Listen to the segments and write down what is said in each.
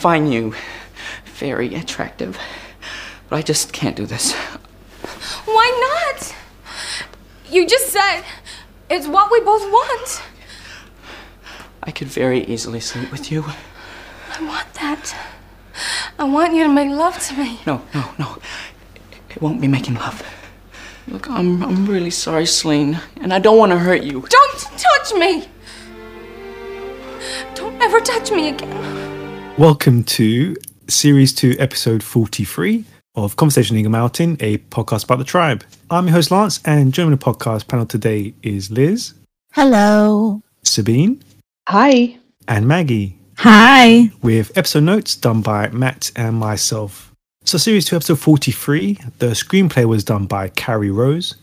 find you very attractive, but I just can't do this. Why not? You just said it's what we both want. I could very easily sleep with you. I want that. I want you to make love to me. No, no, no. It won't be making love. Look, I'm, I'm really sorry, Celine, and I don't want to hurt you. Don't touch me! Don't ever touch me again. Welcome to Series 2, Episode 43 of Conversation Eagle Mountain, a podcast about the tribe. I'm your host, Lance, and joining the podcast panel today is Liz, Hello. Sabine, Hi. and Maggie, Hi. with episode notes done by Matt and myself. So, Series 2, Episode 43, the screenplay was done by Carrie Rose.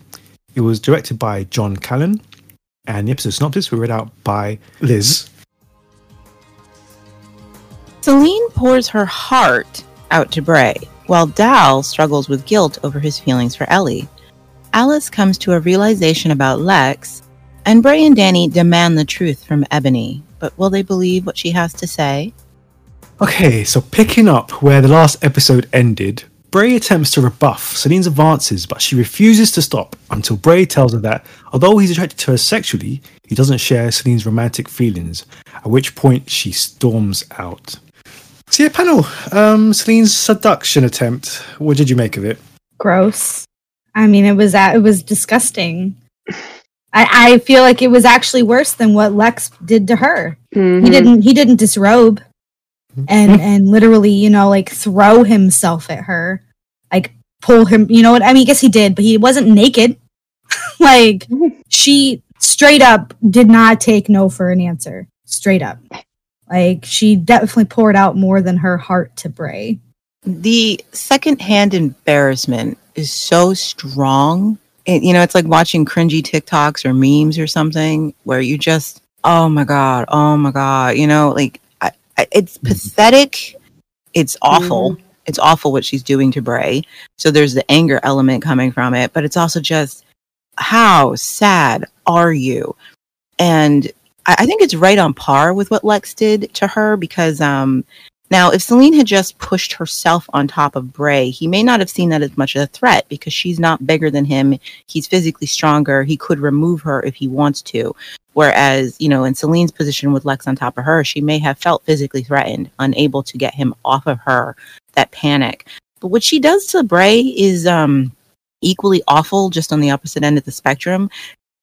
It was directed by John Callan, and the episode synopsis were read out by Liz. Celine pours her heart out to Bray, while Dal struggles with guilt over his feelings for Ellie. Alice comes to a realization about Lex, and Bray and Danny demand the truth from Ebony. But will they believe what she has to say? Okay, so picking up where the last episode ended, Bray attempts to rebuff Celine's advances, but she refuses to stop until Bray tells her that although he's attracted to her sexually, he doesn't share Celine's romantic feelings, at which point she storms out. So yeah, panel, um, Celine's seduction attempt, what did you make of it? gross. I mean, it was uh, it was disgusting. I, I feel like it was actually worse than what Lex did to her. Mhm. He didn't he didn't disrobe and and literally, you know, like throw himself at her, like pull him. You know what I mean? I guess he did, but he wasn't naked. like she straight up did not take no for an answer. Straight up, like she definitely poured out more than her heart to Bray. The secondhand embarrassment is so strong. It, you know, it's like watching cringy TikToks or memes or something where you just, oh my God, oh my God, you know, like I, I, it's mm-hmm. pathetic. It's awful. Mm-hmm. It's awful what she's doing to Bray. So there's the anger element coming from it, but it's also just, how sad are you? And I, I think it's right on par with what Lex did to her because, um, now, if Celine had just pushed herself on top of Bray, he may not have seen that as much of a threat because she's not bigger than him. He's physically stronger. He could remove her if he wants to. Whereas, you know, in Celine's position with Lex on top of her, she may have felt physically threatened, unable to get him off of her, that panic. But what she does to Bray is um, equally awful, just on the opposite end of the spectrum.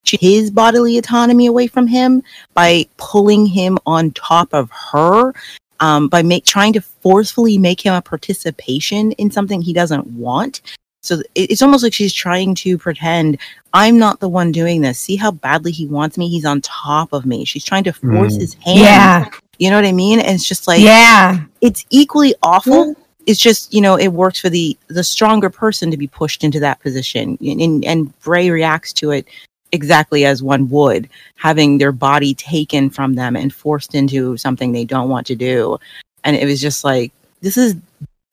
She, his bodily autonomy away from him by pulling him on top of her um, by make trying to forcefully make him a participation in something he doesn't want. So it- it's almost like she's trying to pretend I'm not the one doing this. See how badly he wants me? He's on top of me. She's trying to force Mm. his hand. Yeah, You know what I mean? And it's just like yeah. it's equally awful. It's just you know it works for the the stronger person to be pushed into that position, and and, and Bray reacts to it exactly as one would, having their body taken from them and forced into something they don't want to do. And it was just like this is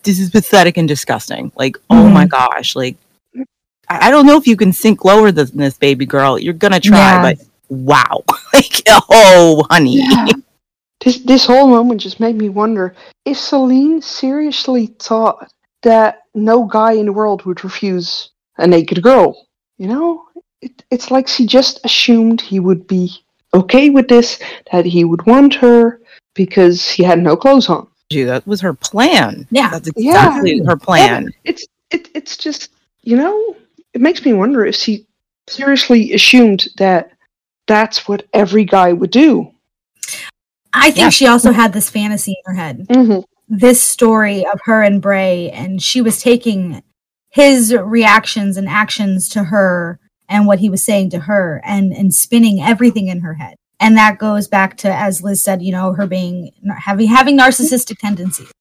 this is pathetic and disgusting. Like oh mm-hmm. my gosh, like I, I don't know if you can sink lower than this, baby girl. You're gonna try, Yeah. but wow, like oh honey. Yeah. This this whole moment just made me wonder if Celine seriously thought that no guy in the world would refuse a naked girl. You know, it, it's like she just assumed he would be okay with this, that he would want her because he had no clothes on. you. That was her plan. Yeah. That's Yeah. exactly her plan. It's it it's just you know it makes me wonder if she seriously assumed that that's what every guy would do. I think Yeah. she also had this fantasy in her head. Mm-hmm. This story of her and Bray, and she was taking his reactions and actions to her and what he was saying to her and and spinning everything in her head. And that goes back to as Liz said, you know, her being having having narcissistic tendencies.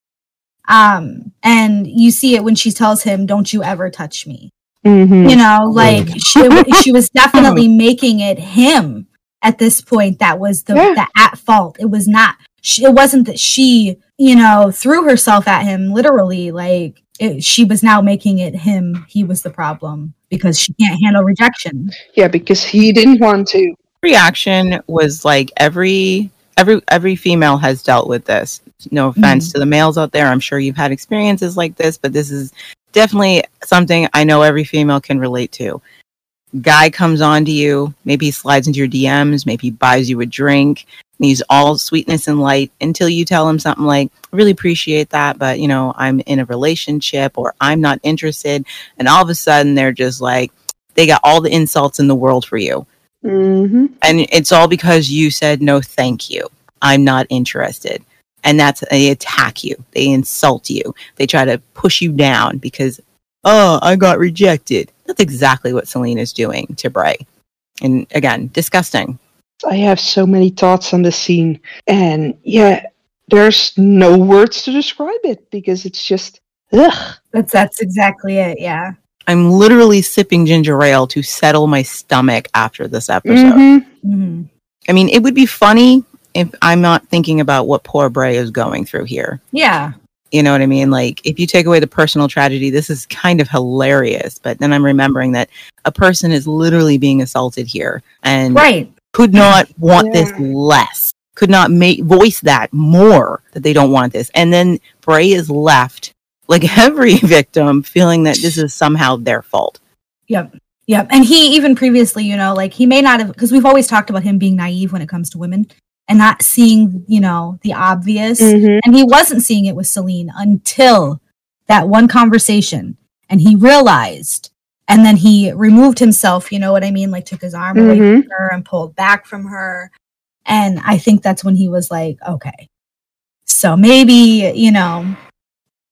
Um and you see it when she tells him, "Don't you ever touch me." Mm-hmm. you know like she, she was definitely making it him at this point that was the, Yeah. the at fault it was not she, it wasn't that she you know threw herself at him literally like it, she was now making it him he was the problem because she can't handle rejection Yeah, because he didn't want to. Reaction was like every every every female has dealt with this. No mm-hmm. offense to the males out there. I'm sure you've had experiences like this, but this is definitely something I know every female can relate to. Guy comes on to you, maybe he slides into your DMs, maybe he buys you a drink, and he's all sweetness and light until you tell him something like, I really appreciate that, but you know, I'm in a relationship or I'm not interested. And all of a sudden they're just like, they got all the insults in the world for you. Mm-hmm. And it's all because you said, no, thank you. I'm not interested. And that's, they attack you. They insult you. They try to push you down because, oh, I got rejected. That's exactly what Celine is doing to Bray. And again, disgusting. I have so many thoughts on the scene, and yeah, there's no words to describe it because it's just ugh. That's that's exactly it. Yeah. I'm literally sipping ginger ale to settle my stomach after this episode. Mhm. Mhm. I mean, it would be funny if I'm not thinking about what poor Bray is going through here. Yeah. You know what I mean? Like, if you take away the personal tragedy, this is kind of hilarious. But then I'm remembering that a person is literally being assaulted here and Right. Could not want this less, could not make voice that more that they don't want this. And then Bray is left, like every victim, feeling that this is somehow their fault. Yep. Yep. And he even previously, you know, like he may not have because we've always talked about him being naive when it comes to women and not seeing, you know, the obvious. Mhm. And he wasn't seeing it with Celine until that one conversation. And he realized and then he removed himself, you know what I mean? Like took his arm away Mhm. from her and pulled back from her. And I think that's when he was like, okay. So maybe, you know,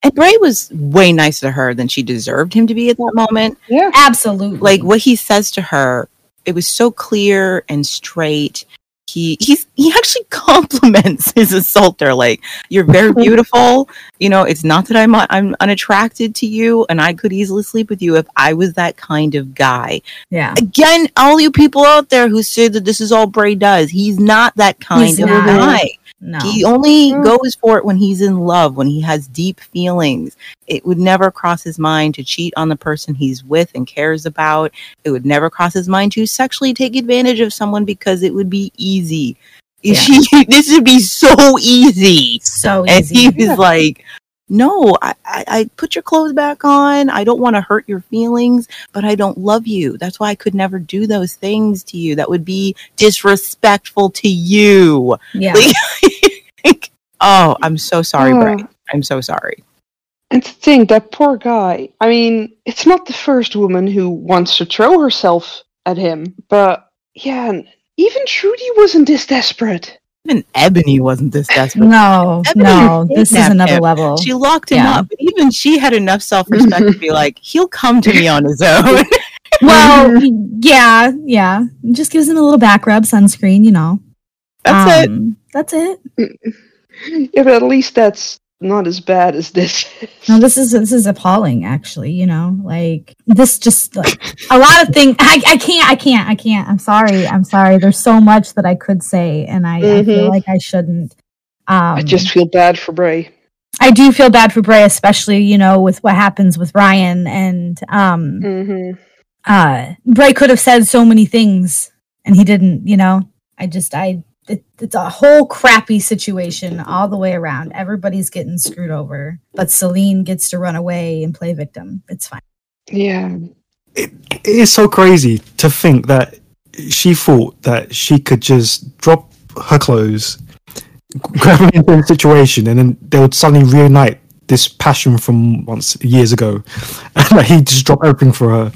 And Bray was way nicer to her than she deserved him to be at that moment. Yeah. absolutely. like what he says to her it was so clear and straight he he's he actually compliments his assaulter like you're very beautiful you know it's not that i'm i'm unattracted to you and i could easily sleep with you if i was that kind of guy yeah. again all you people out there who say that this is all bray does he's not that kind He's of not. guy No. he only Mm. goes for it when he's in love, when he has deep feelings. It would never cross his mind to cheat on the person he's with and cares about. It would never cross his mind to sexually take advantage of someone because it would be easy. Yeah. this would be so easy. so And easy. he was like, no, I, I, I put your clothes back on. I don't want to hurt your feelings, but I don't love you. That's why I could never do those things to you. That would be disrespectful to you. yeah. Like, oh, I'm so sorry, Oh. Bray. I'm so sorry. And to think that poor guy. I mean, it's not the first woman who wants to throw herself at him, but yeah, and even Trudy wasn't this desperate. Even Ebony wasn't this desperate. No, Ebony no, this is another him. level. She locked him Yeah. up, but even she had enough self respect to be like, he'll come to me on his own. well, yeah, yeah. Just gives him a little back rub, sunscreen, you know. That's it. Um, That's it. Yeah, but at least that's not as bad as this. No, this is this is appalling. Actually, you know, like this just like, a lot of things. I, I can't. I can't. I can't. I'm sorry. I'm sorry. There's so much that I could say, and I, I feel Mhm. like I shouldn't. Um, I just feel bad for Bray. I do feel bad for Bray, especially you know with what happens with Ryan and um hmm uh Bray could have said so many things and he didn't, you know. I just I it, it's a whole crappy situation all the way around. Everybody's getting screwed over, but Celine gets to run away and play victim. It's fine. Yeah. it is so crazy to think that she thought that she could just drop her clothes, grab him into a situation, and then they would suddenly reunite this passion from once years ago, and that he'd just drop everything for her,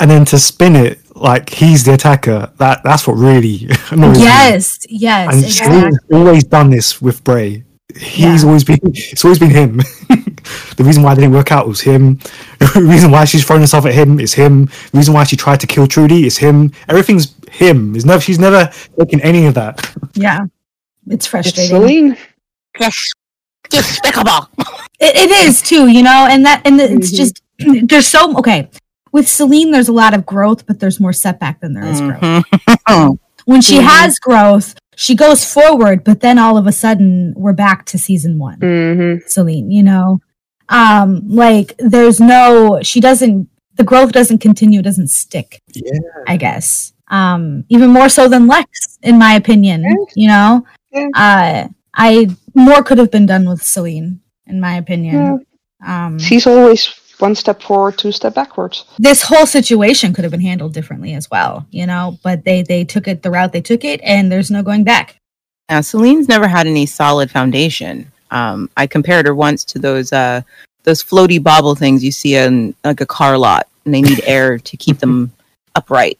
and then to spin it like he's the attacker. That that's what really annoys me. Yes, yes, And exactly. Celine's always done this with Bray. He's Yeah. always been. It's always been him. the reason why it didn't work out was him. The reason why she's thrown herself at him is him. The reason why she tried to kill Trudy is him. Everything's him. Is never. She's never taken any of that. Yeah, it's It's frustrating. Celine. Despicable. It, it is too, you know, and that and it's Mhm. just there's so okay with Celine. There's a lot of growth, but there's more setback than there is growth. Mhm. When she Mhm. has growth, she goes forward, but then all of a sudden we're back to season one. hmm Celine, you know, um, like there's no, she doesn't, the growth doesn't continue, doesn't stick. Yeah. I guess. Um, even more so than Lex, in my opinion. Yes. You know, Yeah. Uh, I more could have been done with Celine, in my opinion. Um, She's always one step forward, two step backwards. this whole situation could have been handled differently as well, you know. But they they took it the route they took it, and there's no going back. Now, Celine's never had any solid foundation. Um, I compared her once to those uh, those floaty bobble things you see in like a car lot, and they need air to keep them upright.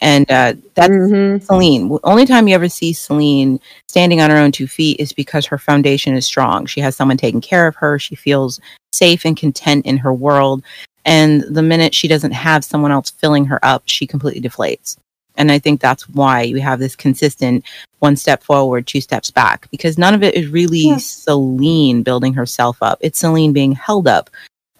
And uh, that's Mhm. Celine. Only time you ever see Celine standing on her own two feet is because her foundation is strong. She has someone taking care of her. She feels safe and content in her world. And the minute she doesn't have someone else filling her up, she completely deflates. And I think that's why we have this consistent one step forward, two steps back, because none of it is really Yeah. Celine building herself up. It's Celine being held up.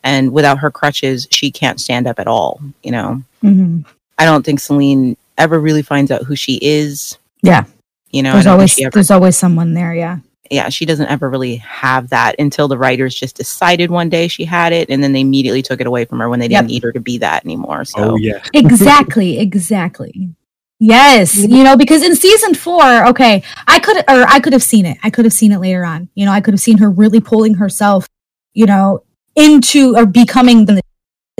And without her crutches, she can't stand up at all. You know, Mm-hmm. I don't think Celine ever really finds out who she is. Yeah. You know, there's always ever, there's always someone there. Yeah. yeah, she doesn't ever really have that until the writers just decided one day she had it, and then they immediately took it away from her when they didn't Yep. need her to be that anymore. So Oh yeah. exactly exactly yes you know because in season four okay i could or i could have seen it i could have seen it later on you know i could have seen her really pulling herself you know into or becoming the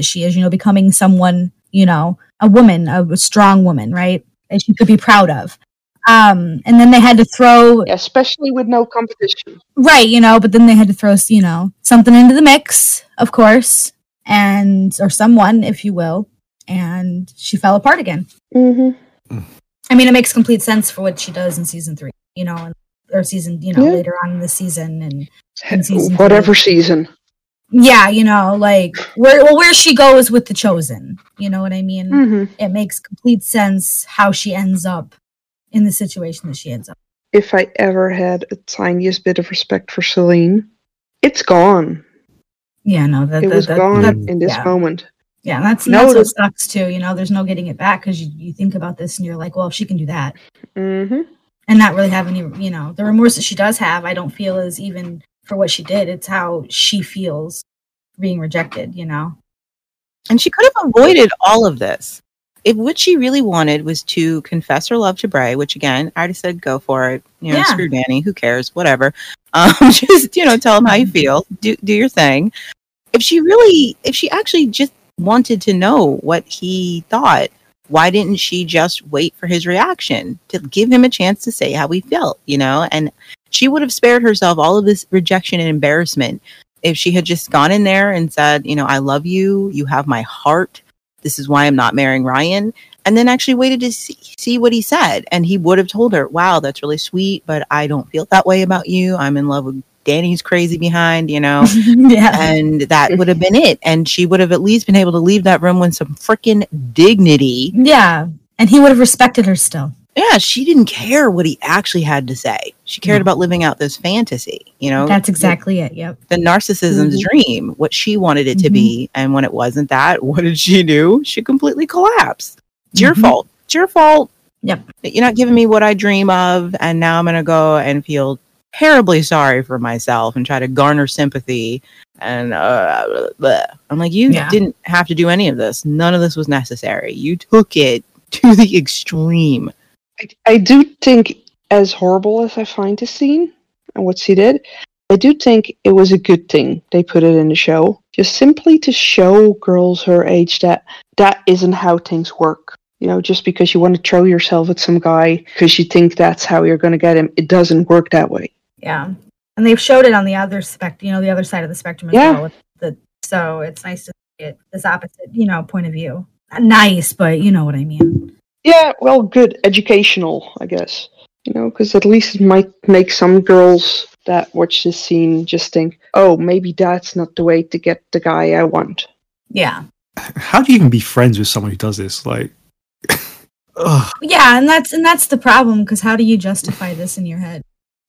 she is you know becoming someone you know a woman a, a strong woman right that she could be proud of um and then they had to throw Especially with no competition. right you know but then they had to throw you know something into the mix of course and or someone if you will and she fell apart again Mm-hmm. I mean, it makes complete sense for what she does in season three, you know, or season, you know, Yeah. later on in the season, and In season Whatever season. Yeah, you know, like where well where she goes with the chosen, you know what I mean? Mm-hmm. It makes complete sense how she ends up in the situation that she ends up. If I ever had a tiniest bit of respect for Celine, it's gone. Yeah, no, that, It that- was that- gone that- in this yeah. moment. Yeah, that's No, that's what sucks too. You know, there's no getting it back because you, you think about this and you're like, well, if she can do that Mm-hmm. and not really have any, you know, the remorse that she does have, I don't feel is even for what she did. It's how she feels being rejected. You know. and she could have avoided all of this. If what she really wanted was to confess her love to Bray, which again, I already said go for it. You know, Yeah. screw Danny, who cares? Whatever. Um, just you know, tell him how you feel. Do do your thing. If she really, if she actually just wanted to know what he thought, why didn't she just wait for his reaction to give him a chance to say how he felt? You know, and she would have spared herself all of this rejection and embarrassment if she had just gone in there and said, you know, I love you, you have my heart. This is why I'm not marrying Ryan. And then actually waited to see, see what he said. And he would have told her, wow, that's really sweet, but I don't feel that way about you. I'm in love with Danny's crazy behind, you know? yeah. and that would have been it. And she would have at least been able to leave that room with some freaking dignity. Yeah. And he would have respected her still. Yeah, she didn't care what he actually had to say. She cared No. about living out this fantasy, you know? That's exactly it. Yep. the narcissism's dream, what she wanted it to Mhm. be. And when it wasn't that, what did she do? She completely collapsed. It's your Mhm. fault. It's your fault. Yep. You're not giving me what I dream of. And now I'm going to go and feel terribly sorry for myself and try to garner sympathy. And uh, bleh. I'm like, you Yeah. didn't have to do any of this. None of this was necessary. You took it to the extreme. I, I do think, as horrible as I find the scene and what she did, I do think it was a good thing they put it in the show. Just simply to show girls her age that that isn't how things work. You know, just because you want to throw yourself at some guy because you think that's how you're going to get him, it doesn't work that way. Yeah. And they've showed it on the other spec, you know, the other side of the spectrum as Yeah. well. With the, so it's nice to see it this opposite, you know, point of view. Not nice, but you know what I mean. Yeah, well, good. Educational, I guess. You know, because at least it might make some girls that watch this scene just think, oh, maybe that's not the way to get the guy I want. Yeah. How do you even be friends with someone who does this? Like, ugh. Yeah, and that's and that's the problem because how do you justify this in your head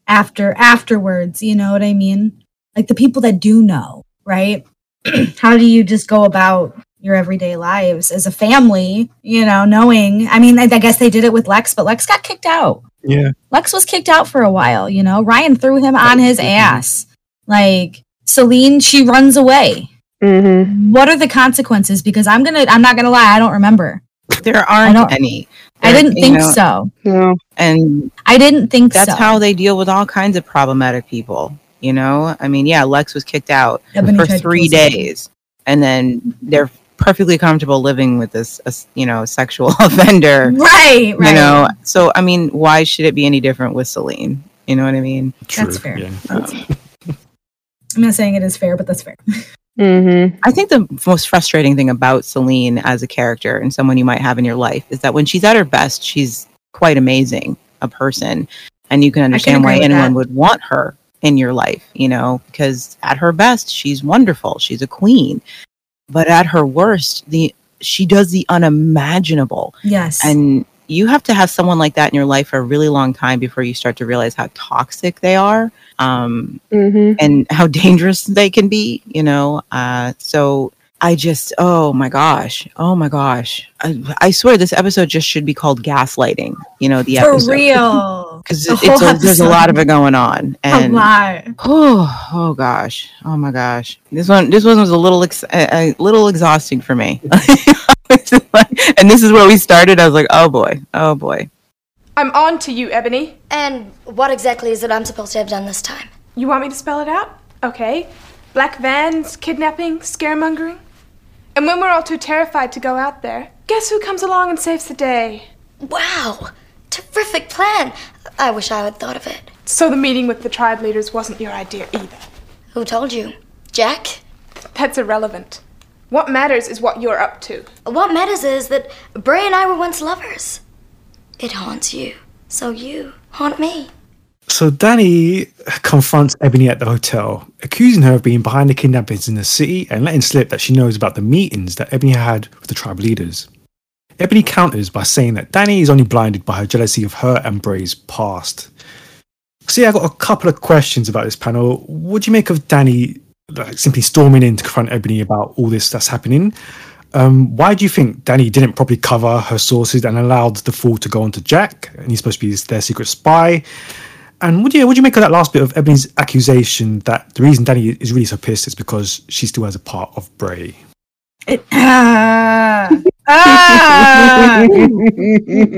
after afterwards? You know what I mean? Like the people that do know, right? how do you just go about your everyday lives as a family? You know, knowing. I mean, I, I guess they did it with Lex, but Lex got kicked out. yeah. Lex was kicked out for a while. You know, Ryan threw him on his ass. Like Celine, she runs away. Mm-hmm. What are the consequences? Because I'm gonna, I'm not gonna lie, I don't remember. There aren't don't- any. I didn't think know, so. No. And I didn't think That's so. how they deal with all kinds of problematic people. You know, I mean, yeah, Lex was kicked out Ebony for three kill someone. days, and then they're perfectly comfortable living with this, uh, you know, sexual offender. Right, right. You know, so I mean, why should it be any different with Celine? You know what I mean? That's fair. Yeah. I'm not saying it is fair, but that's fair. Mm-hmm. I think the most frustrating thing about Celine as a character and someone you might have in your life is that when she's at her best, she's quite amazing a person, and you can understand agree why anyone that. would want her in your life. You know, because at her best, she's wonderful. She's a queen, but at her worst, the she does the unimaginable, Yes. and you have to have someone like that in your life for a really long time before you start to realize how toxic they are. Um, Mm-hmm. and how dangerous they can be, you know. Uh, so I just, oh my gosh, oh my gosh, I, I swear this episode just should be called gaslighting. You know, the episode For episode real. because The it's a, there's a lot of it going on, A and lot. oh, oh gosh, oh my gosh, this one this one was a little ex- a, a little exhausting for me. and this is where we started. I was like, oh boy, oh boy. I'm on to you, Ebony. And what exactly is it I'm supposed to have done this time? You want me to spell it out? Okay. Black vans, kidnapping, scaremongering. And when we're all too terrified to go out there, guess who comes along and saves the day? Wow! Terrific plan! I wish I had thought of it. So the meeting with the tribe leaders wasn't your idea either. Who told you? Jack? That's irrelevant. What matters is what you're up to. What matters is that Bray and I were once lovers. It haunts you. So you haunt me. So Danny confronts Ebony at the hotel, accusing her of being behind the kidnappings in the city and letting slip that she knows about the meetings that Ebony had with the tribe leaders. Ebony counters by saying that Danny is only blinded by her jealousy of her and Bray's past. See, I got a couple of questions about this panel. What do you make of Danny like, simply storming in to confront Ebony about all this that's happening? Um, why do you think Danny didn't properly cover her sources and allowed the fool to go on to Jack? And he's supposed to be their secret spy. And do you do you make of that last bit of Ebony's accusation that the reason Danny is really so pissed is because she still has a part of Bray? It, ah, ah.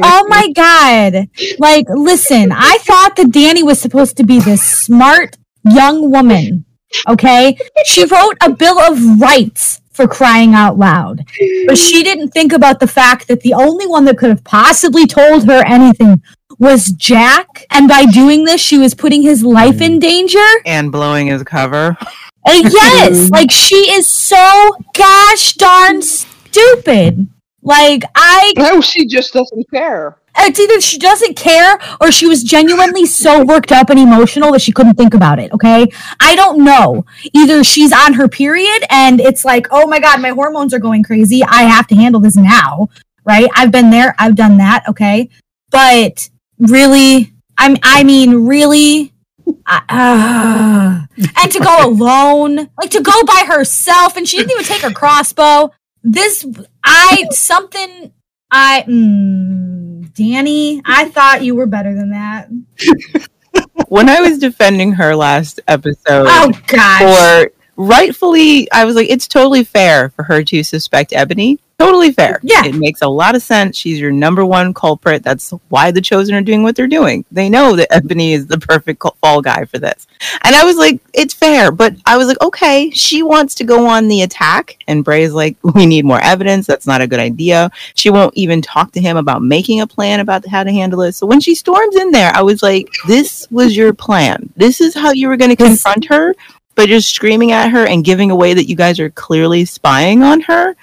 oh my god! Like, listen, I thought that Danny was supposed to be this smart young woman. Okay, she wrote a bill of rights for crying out loud, but she didn't think about the fact that the only one that could have possibly told her anything was Jack, and by doing this, she was putting his life in danger. And blowing his cover. Uh, yes, like she is so gosh darn stupid. Like I, No, she just doesn't care. it's either she doesn't care or she was genuinely so worked up and emotional that she couldn't think about it. Okay, I don't know. Either she's on her period and it's like, oh my god, my hormones are going crazy. I have to handle this now. Right? I've been there. I've done that. Okay, but really, I'm. I mean, really. Uh, and to go alone, like to go by herself, and she didn't even take her crossbow. This, I something, I, mm, Danny, I thought you were better than that. when I was defending her last episode Oh gosh, for rightfully, I was like, it's totally fair for her to suspect Ebony. Totally fair. Yeah. It makes a lot of sense. She's your number one culprit. That's why the Chosen are doing what they're doing. They know that Ebony is the perfect fall guy for this. And I was like, it's fair. But I was like, okay, she wants to go on the attack. And Bray's like, we need more evidence. That's not a good idea. She won't even talk to him about making a plan about how to handle it. So when she storms in there, I was like, this was your plan. This is how you were going to confront her. But just screaming at her and giving away that you guys are clearly spying on her.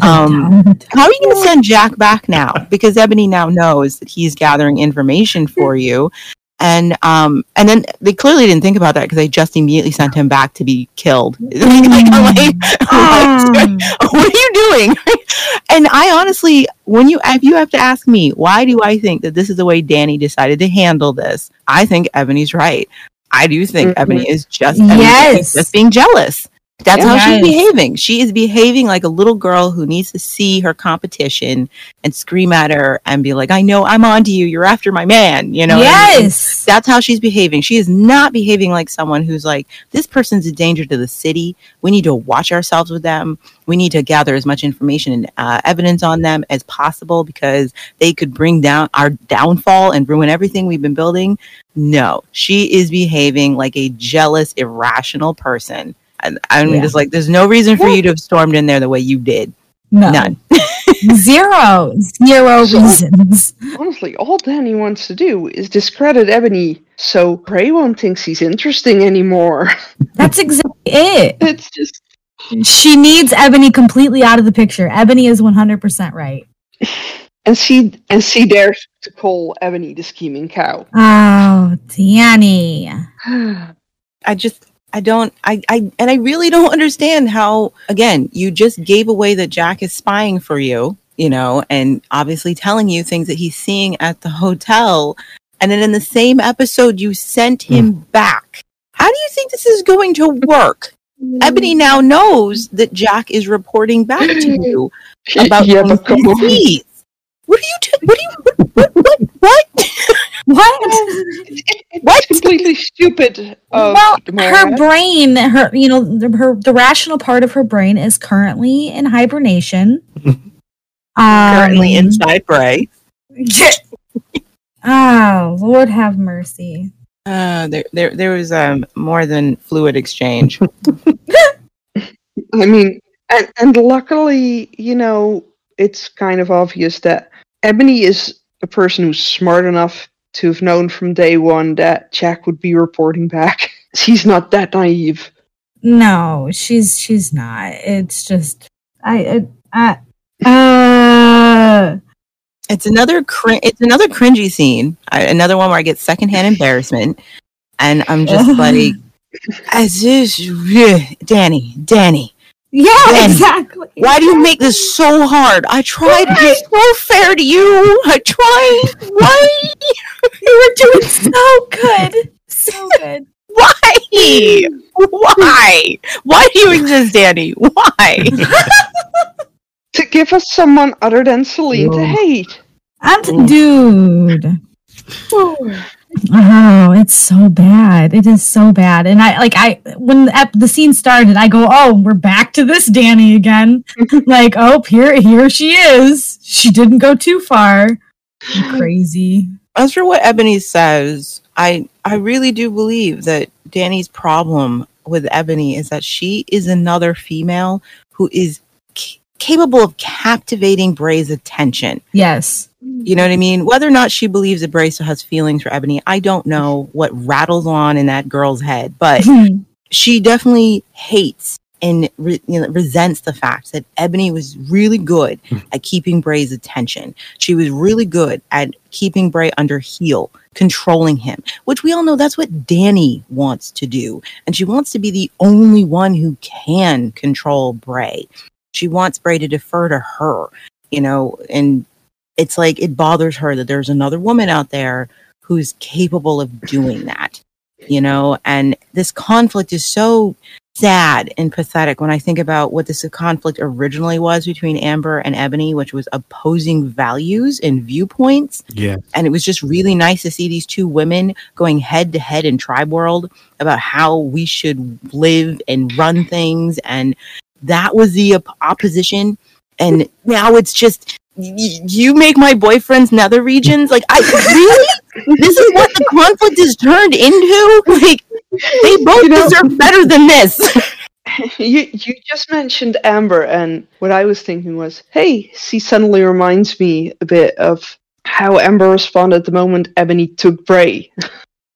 Um, How are you going to send Jack back now? Because Ebony now knows that he's gathering information for you. And um, and then they clearly didn't think about that because they just immediately sent him back to be killed. like, I'm like, Mm. what are you doing? and I honestly, when you if you have to ask me, why do I think that this is the way Danny decided to handle this? I think Ebony's right. I do think Mhm. Ebony is just Yes. just being jealous. That's how she's behaving. She is behaving like a little girl who needs to see her competition and scream at her and be like, I know I'm on to you. You're after my man. You know? what I mean? yes. That's how she's behaving. She is not behaving like someone who's like, this person's a danger to the city. We need to watch ourselves with them. We need to gather as much information and uh, evidence on them as possible because they could bring down our downfall and ruin everything we've been building. No, she is behaving like a jealous, irrational person. And I'm Yeah. just like, there's no reason for you to have stormed in there the way you did. no. None. Zero. Zero So- reasons. Honestly, all Danny wants to do is discredit Ebony so Bray won't think she's interesting anymore. That's exactly it. It's just She needs Ebony completely out of the picture. Ebony is 100% right. and she and she dares to call Ebony the scheming cow. Oh, Danny. I just I don't I I and I really don't understand how again you just gave away that Jack is spying for you, you know, and obviously telling you things that he's seeing at the hotel and then in the same episode you sent him back. How do you think this is going to work? Ebony now knows that Jack is reporting back to you about yeah, things he sees. What are you t- what are you what what what? What? It's What? completely stupid. Of well, Moira. her brain, her, you know, the, her, the rational part of her brain is currently in hibernation. Currently Um, inside Bray. Oh, Lord have mercy. Uh, there, there, there was um more than fluid exchange. I mean, and, and luckily, you know, it's kind of obvious that Ebony is a person who's smart enough to have known from day one that Jack would be reporting back. She's not that naive. No, she's she's not. It's just I I, I uh It's another cr- it's another cringy scene. I, another one where I get secondhand embarrassment, and I'm just like, as is, Danny, Danny. Yeah, Then, exactly. Why do you make this so hard? I tried to be so fair to you. I tried. Why? You were doing so good, so good. Why? Why? Why do you exist, Danny? Why? To give us someone other than Celine to hate. I'm dude. Oh, Oh, it's so bad. It is so bad. And I like I when the, the scene started, I go, "Oh, we're back to this Danny again." like, "Oh, here here she is. She didn't go too far." Mm-hmm. Crazy. as for what Ebony says, I I really do believe that Danny's problem with Ebony is that she is another female who is capable of captivating Bray's attention. Yes. You know what I mean? Whether or not she believes that Bray still has feelings for Ebony, I don't know what rattles on in that girl's head, but she definitely hates and re- you know, resents the fact that Ebony was really good hmm. at keeping Bray's attention. She was really good at keeping Bray under heel, controlling him, which we all know that's what Danny wants to do. And she wants to be the only one who can control Bray. She wants Bray to defer to her, you know, and it's like it bothers her that there's another woman out there who's capable of doing that, you know, and this conflict is so sad and pathetic when I think about what this conflict originally was between Amber and Ebony, which was opposing values and viewpoints. Yeah. And it was just really nice to see these two women going head to head in Tribe World about how we should live and run things. And that was the op- opposition. And now it's just y- you make my boyfriend's nether regions? Like I really? This is what the conflict is turned into? Like they both You know- deserve better than this. You you just mentioned Amber, and what I was thinking was, hey, she suddenly reminds me a bit of how Amber responded the moment Ebony took Bray.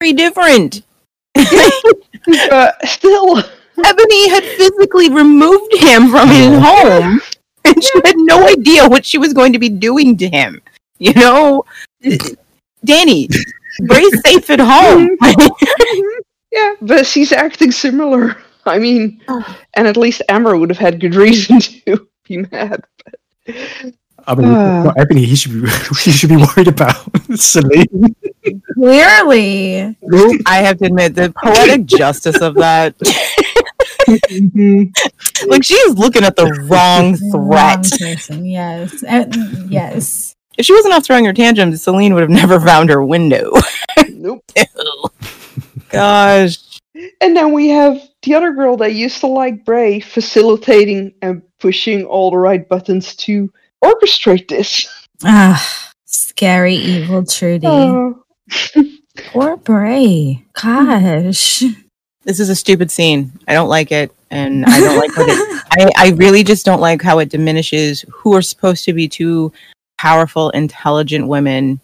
very different. But still, Ebony had physically removed him from his home, and she had no idea what she was going to be doing to him. You know, Danny, Bray's safe at home. Mm-hmm. yeah, but she's acting similar. I mean, oh. and at least Amber would have had good reason to be mad. I mean, not Ebony, he should be he should be worried about Celine. Clearly. I have to admit the poetic justice of that. Mhm. like she is looking at the wrong Wrong threat. person, yes. Uh, yes. If she wasn't off throwing her tantrums, Celine would have never found her window. Nope. Ew. Gosh. And then we have the other girl that used to like Bray facilitating and pushing all the right buttons to orchestrate this. Ah, scary, evil Trudy. Oh. Poor Bray. Gosh. This is a stupid scene. I don't like it. And I don't like what it I, I really just don't like how it diminishes who are supposed to be two powerful, intelligent women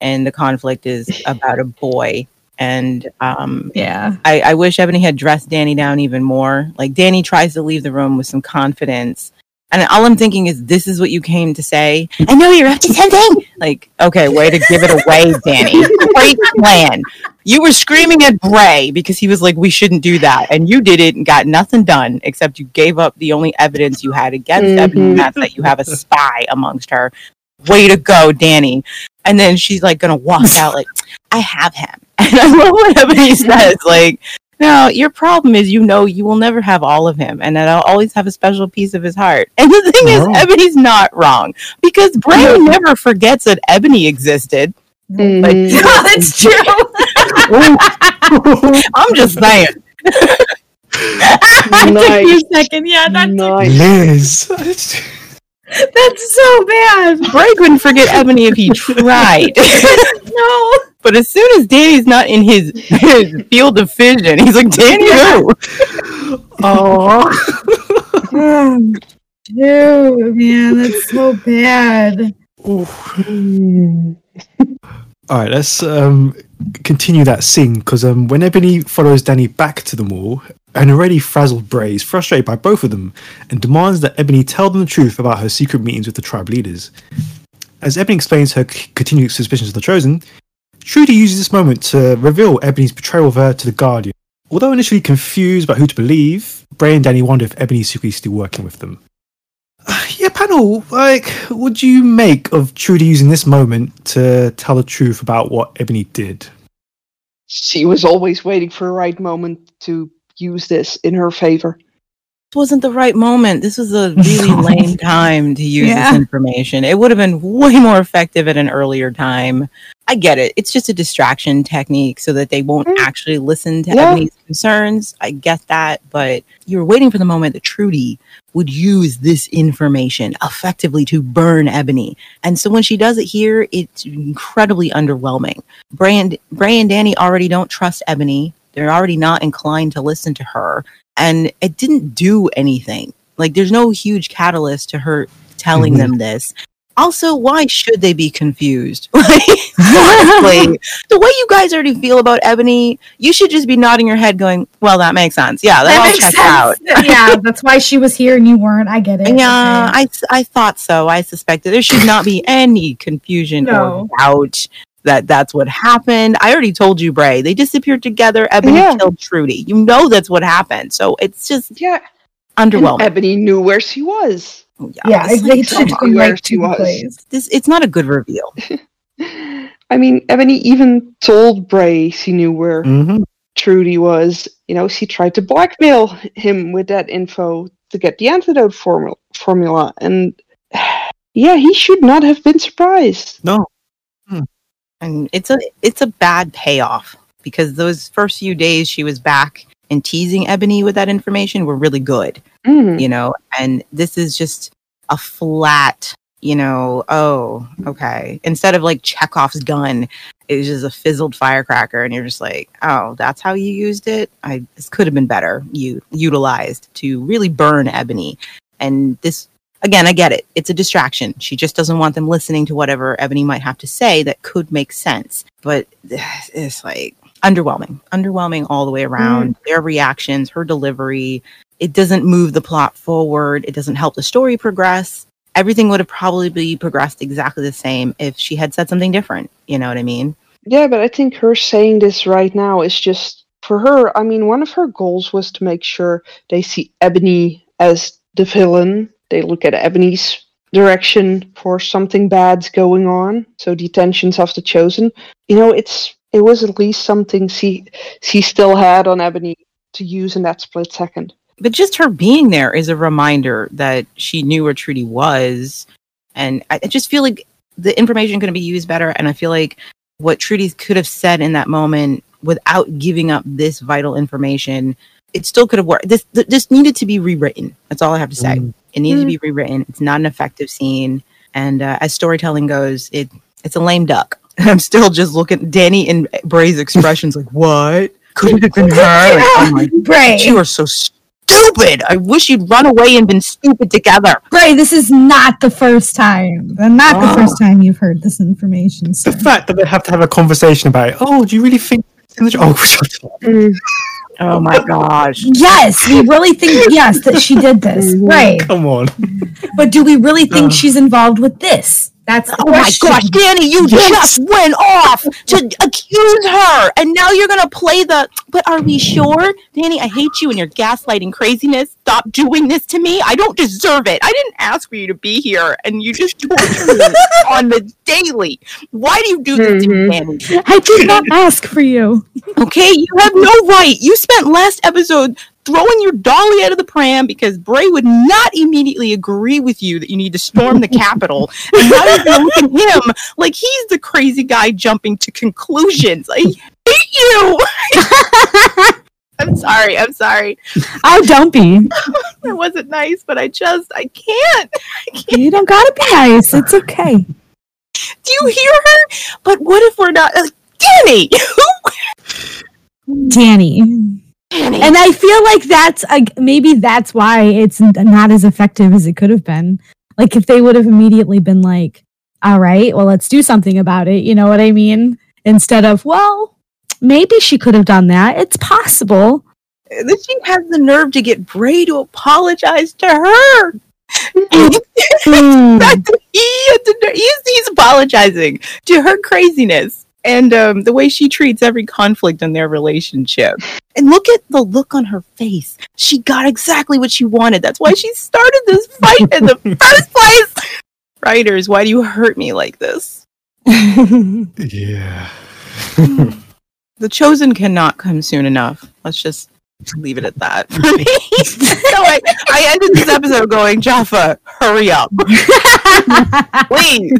and the conflict is about a boy. And um Yeah. I, I wish Ebony had dressed Danny down even more. Like Danny tries to leave the room with some confidence. And all I'm thinking is, this is what you came to say. I know you're up to something. Like, okay, way to give it away, Danny. Great plan. You were screaming at Bray because he was like, we shouldn't do that. And you did it and got nothing done except you gave up the only evidence you had against mm-hmm. Ebony, and that's that you have a spy amongst her. Way to go, Danny. And then she's like, gonna walk out like, I have him. And I love what Ebony says. Like, no, your problem is you know you will never have all of him, and that I'll always have a special piece of his heart. And the thing No. is, Ebony's not wrong because Bray never forgets that Ebony existed. Oh, that's true. I'm just saying. Took me a Nice. second. Yeah, that took- nice. Liz. that's so bad. Bray wouldn't forget Ebony if he tried. No. but as soon as Danny's not in his, his field of vision, he's like, Danny who? Oh. Dude, man, that's so bad. All right, let's um, continue that scene because um, when Ebony follows Danny back to the mall, an already frazzled Bray is frustrated by both of them and demands that Ebony tell them the truth about her secret meetings with the tribe leaders. As Ebony explains her c- continued suspicions of the Chosen, Trudy uses this moment to reveal Ebony's betrayal of her to the Guardian. Although initially confused about who to believe, Bray and Danny wonder if Ebony's secretly still working with them. Yeah, panel, like, what do you make of Trudy using this moment to tell the truth about what Ebony did? She was always waiting for the right moment to use this in her favor. This wasn't the right moment. This was a really lame time to use Yeah. this information. It would have been way more effective at an earlier time. I get it. It's just a distraction technique so that they won't Mm. actually listen to Yeah. Ebony's concerns. I get that, but you were waiting for the moment that Trudy would use this information effectively to burn Ebony. And so when she does it here, it's incredibly underwhelming. Bray and, Bray and Danny already don't trust Ebony. They're already not inclined to listen to her. And it didn't do anything. Like, there's no huge catalyst to her telling Mhm. them this. Also, why should they be confused? Like, honestly, the way you guys already feel about Ebony, you should just be nodding your head, going, "Well, that makes sense. Yeah, that, all checks out." yeah, that's why she was here and you weren't. I get it. Yeah, Okay. I, I thought so. I suspected there should not be any confusion No. or doubt that that's what happened. I already told you, Bray. They disappeared together. Ebony Yeah. killed Trudy. You know that's what happened. So it's just Yeah, and underwhelming. Ebony knew where she was. yeah, it's they like, should come have on. been Where like she two was. plays. this it's not a good reveal. I mean, Ebony even told Bray she knew where Mm-hmm. Trudy was. You know, she tried to blackmail him with that info to get the antidote formula. Formula, and yeah, he should not have been surprised. No. And it's a it's a bad payoff because those first few days she was back and teasing Ebony with that information were really good, Mm. you know. And this is just a flat, you know. Oh, okay. Instead of like Chekhov's gun, it was just a fizzled firecracker, and you're just like, oh, that's how you used it. I this could have been better you utilized to really burn Ebony, and this again, I get it. It's a distraction. She just doesn't want them listening to whatever Ebony might have to say that could make sense. But it's like underwhelming, underwhelming all the way around. Mm. Their reactions, her delivery, it doesn't move the plot forward. It doesn't help the story progress. Everything would have probably progressed exactly the same if she had said something different. You know what I mean? Yeah, but I think her saying this right now is just for her. I mean, one of her goals was to make sure they see Ebony as the villain. They look at Ebony's direction for something bad's going on. So detentions attentions of the chosen. You know, it's it was at least something she she still had on Ebony to use in that split second. but just her being there is a reminder that she knew where Trudy was. And I, I just feel like the information could be used better. And I feel like what Trudy could have said in that moment without giving up this vital information, it still could have worked. This this needed to be rewritten. That's all I have to say. Mm. It needed to hmm. be rewritten. It's not an effective scene. And uh, as storytelling goes, it it's a lame duck. I'm still just looking Danny and Bray's expressions like, what? Could it have been her? Like, oh my Bray, you are so stupid. I wish you'd run away and been stupid together. Bray, this is not the first time. and Not the Oh. first time you've heard this information. So. The fact that they have to have a conversation about it. Oh, do you really think? it's in the- Oh, shut up. Mm. Oh my gosh. Yes, we really think yes that she did this, right? Come on. But do we really think Uh. she's involved with this? That's the Oh my gosh, Danny, you just went off to accuse her. And now you're to play the. But are we sure? Danny, I hate you and your gaslighting craziness. Stop doing this to me. I don't deserve it. I didn't ask for you to be here. And you just torture me on the daily. Why do you do this to me, mm-hmm. Danny? I did not ask for you. Okay, you have no right. You spent last episode throwing your dolly out of the pram because Bray would not immediately agree with you that you need to storm the Capitol. And now you're gonna look at him like he's the crazy guy jumping to conclusions. I hate you. I'm sorry. I'm sorry. Oh, don't be. it wasn't nice, but I just I can't. You don't gotta be nice. It's okay. Do you hear her? But what if we're not? Uh, Danny. Danny. And I feel like that's uh, maybe that's why it's not as effective as it could have been. Like if they would have immediately been like, "All right, well, let's do something about it." You know what I mean? Instead of, "Well, maybe she could have done that. It's possible." that she has the nerve to get Bray to apologize to her. Hmm. He he's, he's apologizing to her craziness and um, the way she treats every conflict in their relationship. And look at the look on her face. She got exactly what she wanted. That's why she started this fight in the first place. Writers, why do you hurt me like this? Yeah. The chosen cannot come soon enough. Let's just leave it at that for me. so I, I ended this episode going, Jaffa, hurry up. Please.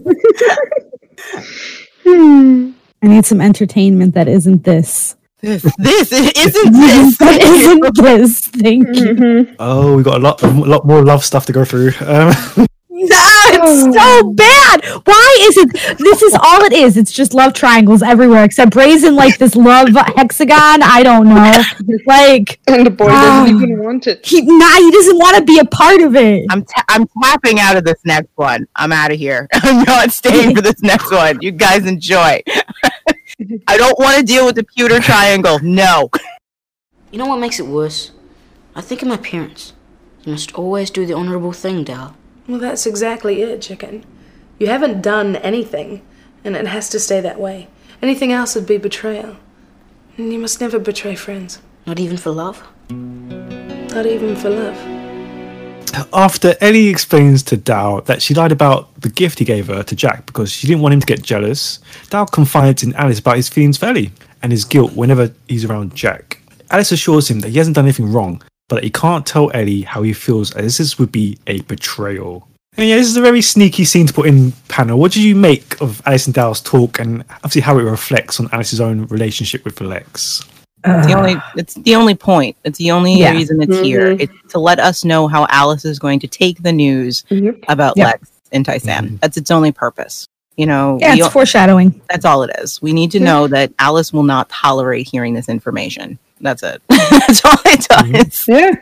I need some entertainment that isn't this. This, this isn't this. that isn't this. Thank you. Oh, we got a lot, a lot more love stuff to go through. Um, Ah, it's so bad. Why is it? This is all it is. It's just love triangles everywhere, except brazen like this love hexagon. I don't know. Like And the boy Ah. doesn't even want it. he, nah, he doesn't want to be a part of it. I'm, ta- I'm tapping out of this next one. I'm out of here. I'm not staying for this next one. You guys enjoy. I don't want to deal with the pewter triangle. No. You know what makes it worse? I think of my parents. You must always do the honorable thing, Dal. Well, that's exactly it, chicken. You haven't done anything, and it has to stay that way. Anything else would be betrayal. And you must never betray friends, Not even for love? not even for love. After Ellie explains to Dal that she lied about the gift he gave her to Jack because she didn't want him to get jealous, Dal confides in Alice about his feelings for Ellie and his guilt whenever he's around Jack. Alice assures him that he hasn't done anything wrong, but that he can't tell Ellie how he feels as this would be a betrayal. And yeah, this is a very sneaky scene to put in panel. What do you make of Alice and Dal's talk and obviously how it reflects on Alice's own relationship with Lex? It's the only it's the only point. It's the only Yeah. reason it's here. Mhm. It's to let us know how Alice is going to take the news Yep. about Yep. Lex and Tai-San. Mm-hmm. That's its only purpose. You know, Yeah, we it's foreshadowing. that's all it is. We need to mm-hmm. know that Alice will not tolerate hearing this information. That's it. that's all it does. Yeah.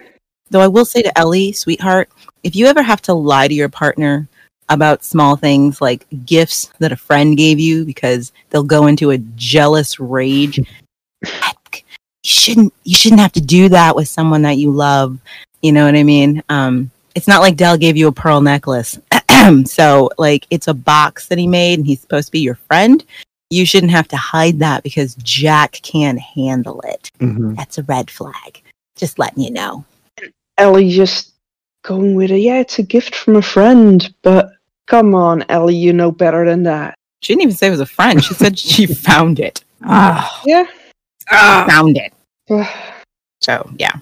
Though I will say to Ellie, sweetheart, if you ever have to lie to your partner about small things like gifts that a friend gave you because they'll go into a jealous rage, heck, you shouldn't you shouldn't have to do that with someone that you love. You know what I mean? Um, it's not like Dal gave you a pearl necklace. so like it's a box that he made and he's supposed to be your friend. You shouldn't have to hide that because Jack can't handle it. Mm-hmm. That's a red flag. Just letting you know. Ellie just going with it. Yeah, it's a gift from a friend, but come on, Ellie, you know better than that. She didn't even say it was a friend. She said she found it. Ah, Yeah. Found it. So yeah.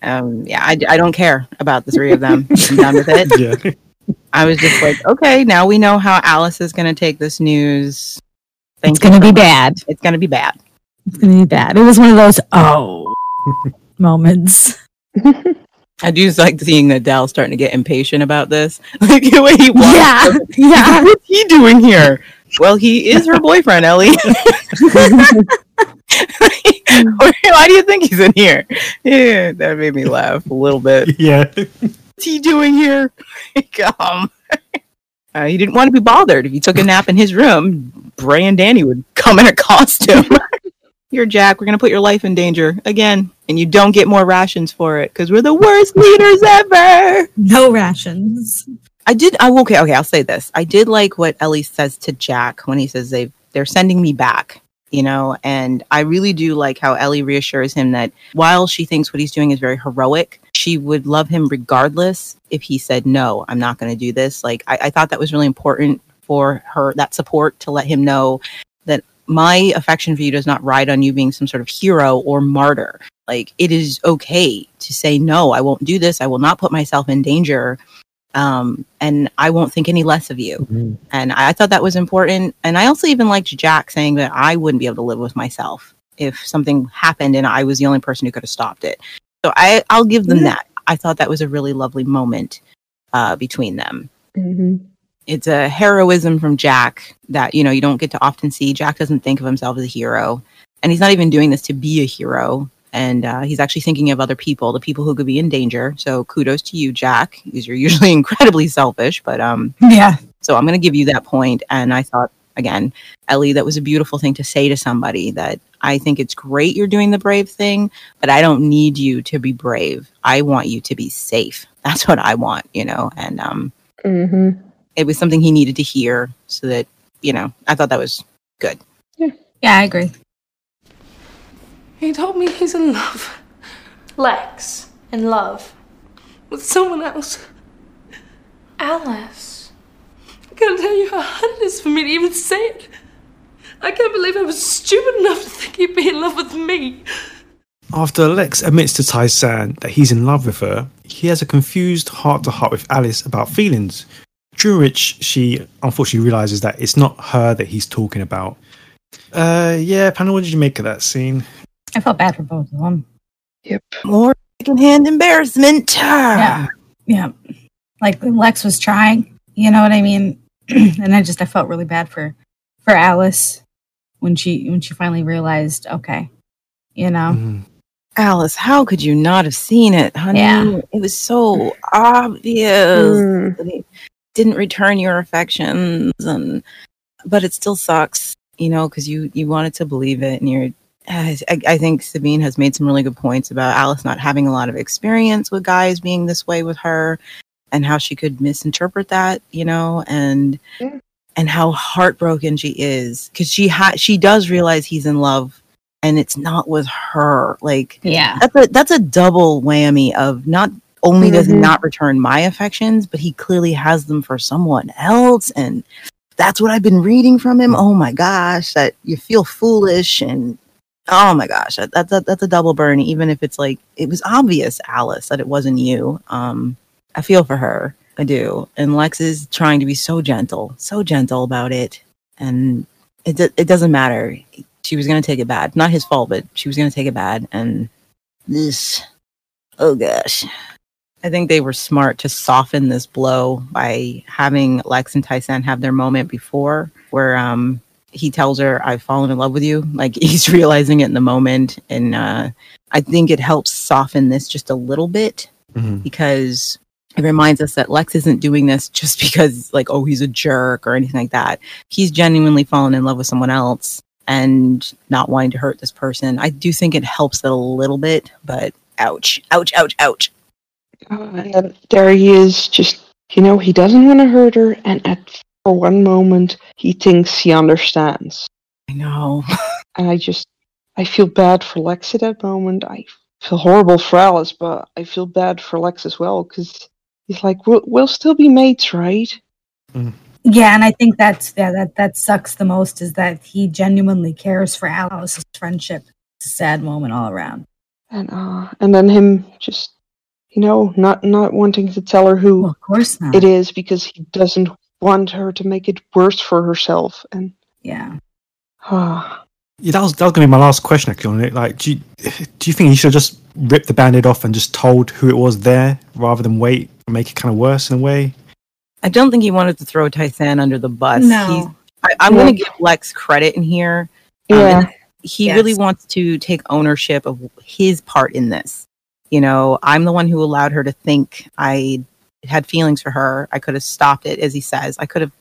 Um, yeah, I, I don't care about the three of them. I'm done with it. Yeah. I was just like, okay, now we know how Alice is going to take this news. Thank It's gonna be much. bad. It's going to be bad. It's gonna be bad. It was one of those oh moments. I do like seeing that Dal's starting to get impatient about this. Like the way he walks. Yeah, yeah. What's he doing here? Well, he is her boyfriend, Ellie. Why do you think he's in here? Yeah, that made me laugh a little bit. Yeah. What's he doing here? Come. Uh, he didn't want to be bothered. If he took a nap in his room, Bray and Danny would come and accost him. Here, Jack, we're going to put your life in danger again. And you don't get more rations for it because we're the worst leaders ever. No rations. I did. I okay. Okay, I'll say this. I did like what Ellie says to Jack when he says they they're sending me back. You know, and I really do like how Ellie reassures him that while she thinks what he's doing is very heroic, she would love him regardless if he said no. I'm not going to do this. Like I, I thought that was really important for her that support to let him know that my affection for you does not ride on you being some sort of hero or martyr. Like it is okay to say no. I won't do this. I will not put myself in danger um, and I won't think any less of you. And I, I thought that was important. And I also even liked Jack saying that I wouldn't be able to live with myself if something happened and I was the only person who could have stopped it. So I, I'll give them that. I thought that was a really lovely moment uh, between them. hmm It's a heroism from Jack that you know you don't get to often see. Jack doesn't think of himself as a hero, and he's not even doing this to be a hero. And uh, he's actually thinking of other people, the people who could be in danger. So kudos to you, Jack, because you're usually incredibly selfish. But um, Yeah. so I'm going to give you that point. And I thought, again, Ellie, that was a beautiful thing to say to somebody that I think it's great you're doing the brave thing, but I don't need you to be brave. I want you to be safe. That's what I want, you know? And um, hmm it was something he needed to hear so that, you know, I thought that was good. Yeah, Yeah, I agree. He told me he's in love. Lex, in love. With someone else. Alice. I can't tell you how hard it is for me to even say it. I can't believe I was stupid enough to think he'd be in love with me. After Lex admits to Tai-San that he's in love with her, he has a confused heart to heart with Alice about feelings, during which she unfortunately realizes that it's not her that he's talking about. Uh, yeah, panel, what did you make of that scene? I felt bad for both of them. Yep. More secondhand embarrassment. Yeah. Yeah. Like Lex was trying, you know what I mean? and I just I felt really bad for for Alice when she when she finally realized, okay, you know. Mhm. Alice, how could you not have seen it, honey? Yeah. It was so obvious that he didn't return your affections, and but it still sucks, you know, because you you wanted to believe it, and you're. I, I think Sabine has made some really good points about Alice not having a lot of experience with guys being this way with her, and how she could misinterpret that, you know, and Yeah. and how heartbroken she is because she ha- she does realize he's in love, and it's not with her, like Yeah. that's a that's a double whammy of not only does he Mhm. not return my affections, but he clearly has them for someone else, and that's what I've been reading from him. Oh my gosh, that you feel foolish and oh my gosh, that, that's a, that's a double burn. Even if it's like it was obvious, Alice, that it wasn't you. Um, I feel for her, I do, and Lex is trying to be so gentle, so gentle about it, and it it doesn't matter. She was gonna take it bad, not his fault, but she was gonna take it bad, and this oh gosh i think they were smart to soften this blow by having lex and Tai-San have their moment before where um he tells her i've fallen in love with you like he's realizing it in the moment and uh i think it helps soften this just a little bit Mhm. because it reminds us that lex isn't doing this just because like oh he's a jerk or anything like that he's genuinely fallen in love with someone else and not wanting to hurt this person. I do think it helps it a little bit, but ouch, ouch, ouch, ouch. Uh, and then there he is, just you know, he doesn't want to hurt her, and at for one moment he thinks he understands. I know. And I just, I feel bad for Lex at that moment. I feel horrible for Alice, but I feel bad for Lex as well because he's like, we'll, we'll still be mates, right? Yeah, and I think that's yeah, that that sucks the most is that he genuinely cares for Alice's friendship. It's a sad moment all around. And uh, and then him just you know, not not wanting to tell her who Well, of course not. it is because he doesn't want her to make it worse for herself. And Yeah. ah, Yeah, that was that was gonna be my last question actually on it. Like, do you, do you think he should have just ripped the band-aid off and just told who it was there rather than wait and make it kind of worse in a way? I don't think he wanted to throw Tai-San under the bus. No. He's, I, I'm going to give Lex credit in here. Um, yeah, and he Yes. really wants to take ownership of his part in this. You know, I'm the one who allowed her to think I had feelings for her. I could have stopped it, as he says. I could have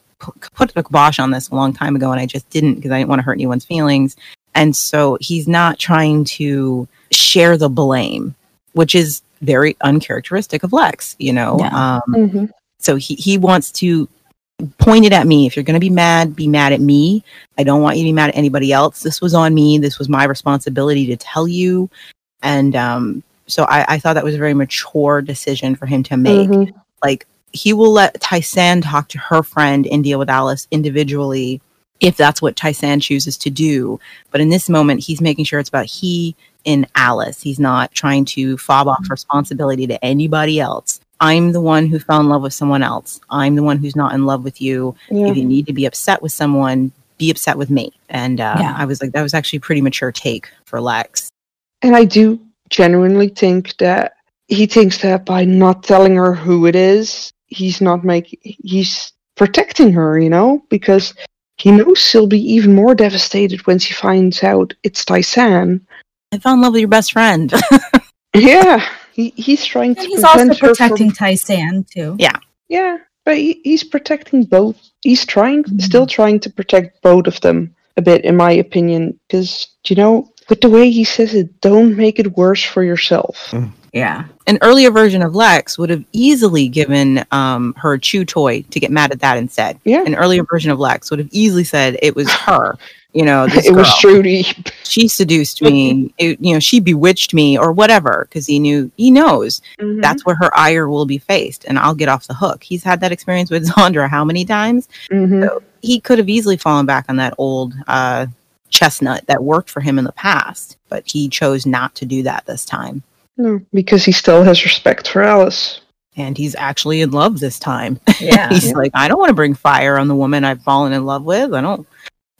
put a kibosh on this a long time ago, and I just didn't because I didn't want to hurt anyone's feelings. And so he's not trying to share the blame, which is very uncharacteristic of Lex. You know, Yeah. um, mhm. so he, he wants to point it at me. If you're going to be mad, be mad at me. I don't want you to be mad at anybody else. This was on me. This was my responsibility to tell you. And um, so I, I thought that was a very mature decision for him to make. Mhm. Like he will let Tai-San talk to her friend and deal with Alice individually if that's what Tai-San chooses to do. But in this moment, he's making sure it's about he and Alice. He's not trying to fob off responsibility to anybody else. I'm the one who fell in love with someone else. I'm the one who's not in love with you. yeah. If you need to be upset with someone, be upset with me. And uh, Yeah. I was like, that was actually a pretty mature take for Lex. And I do genuinely think that he thinks that by not telling her who it is, he's not making he's protecting her, you know, because he knows she'll be even more devastated when she finds out it's Tai-San. I fell in love with your best friend. Yeah, he, he's trying to And he's also prevent her from- protecting Tai-San too. Yeah, yeah, but he, he's protecting both. He's trying, Mhm. still trying to protect both of them a bit, in my opinion. Because you know, with the way he says it, don't make it worse for yourself. Yeah. An earlier version of Lex would have easily given um, her chew toy to get mad at that instead. Yeah, An earlier version of Lex would have easily said it was her. You know, this it was. Trudy. She seduced me. It, you know, she bewitched me or whatever because he knew he knows Mm-hmm. that's where her ire will be faced, and I'll get off the hook. He's had that experience with Zandra how many times? hmm he could have easily fallen back on that old uh, chestnut that worked for him in the past, but he chose not to do that this time. No, because he still has respect for Alice. And he's actually in love this time. Yeah. he's Yeah. like, I don't want to bring fire on the woman I've fallen in love with. I don't.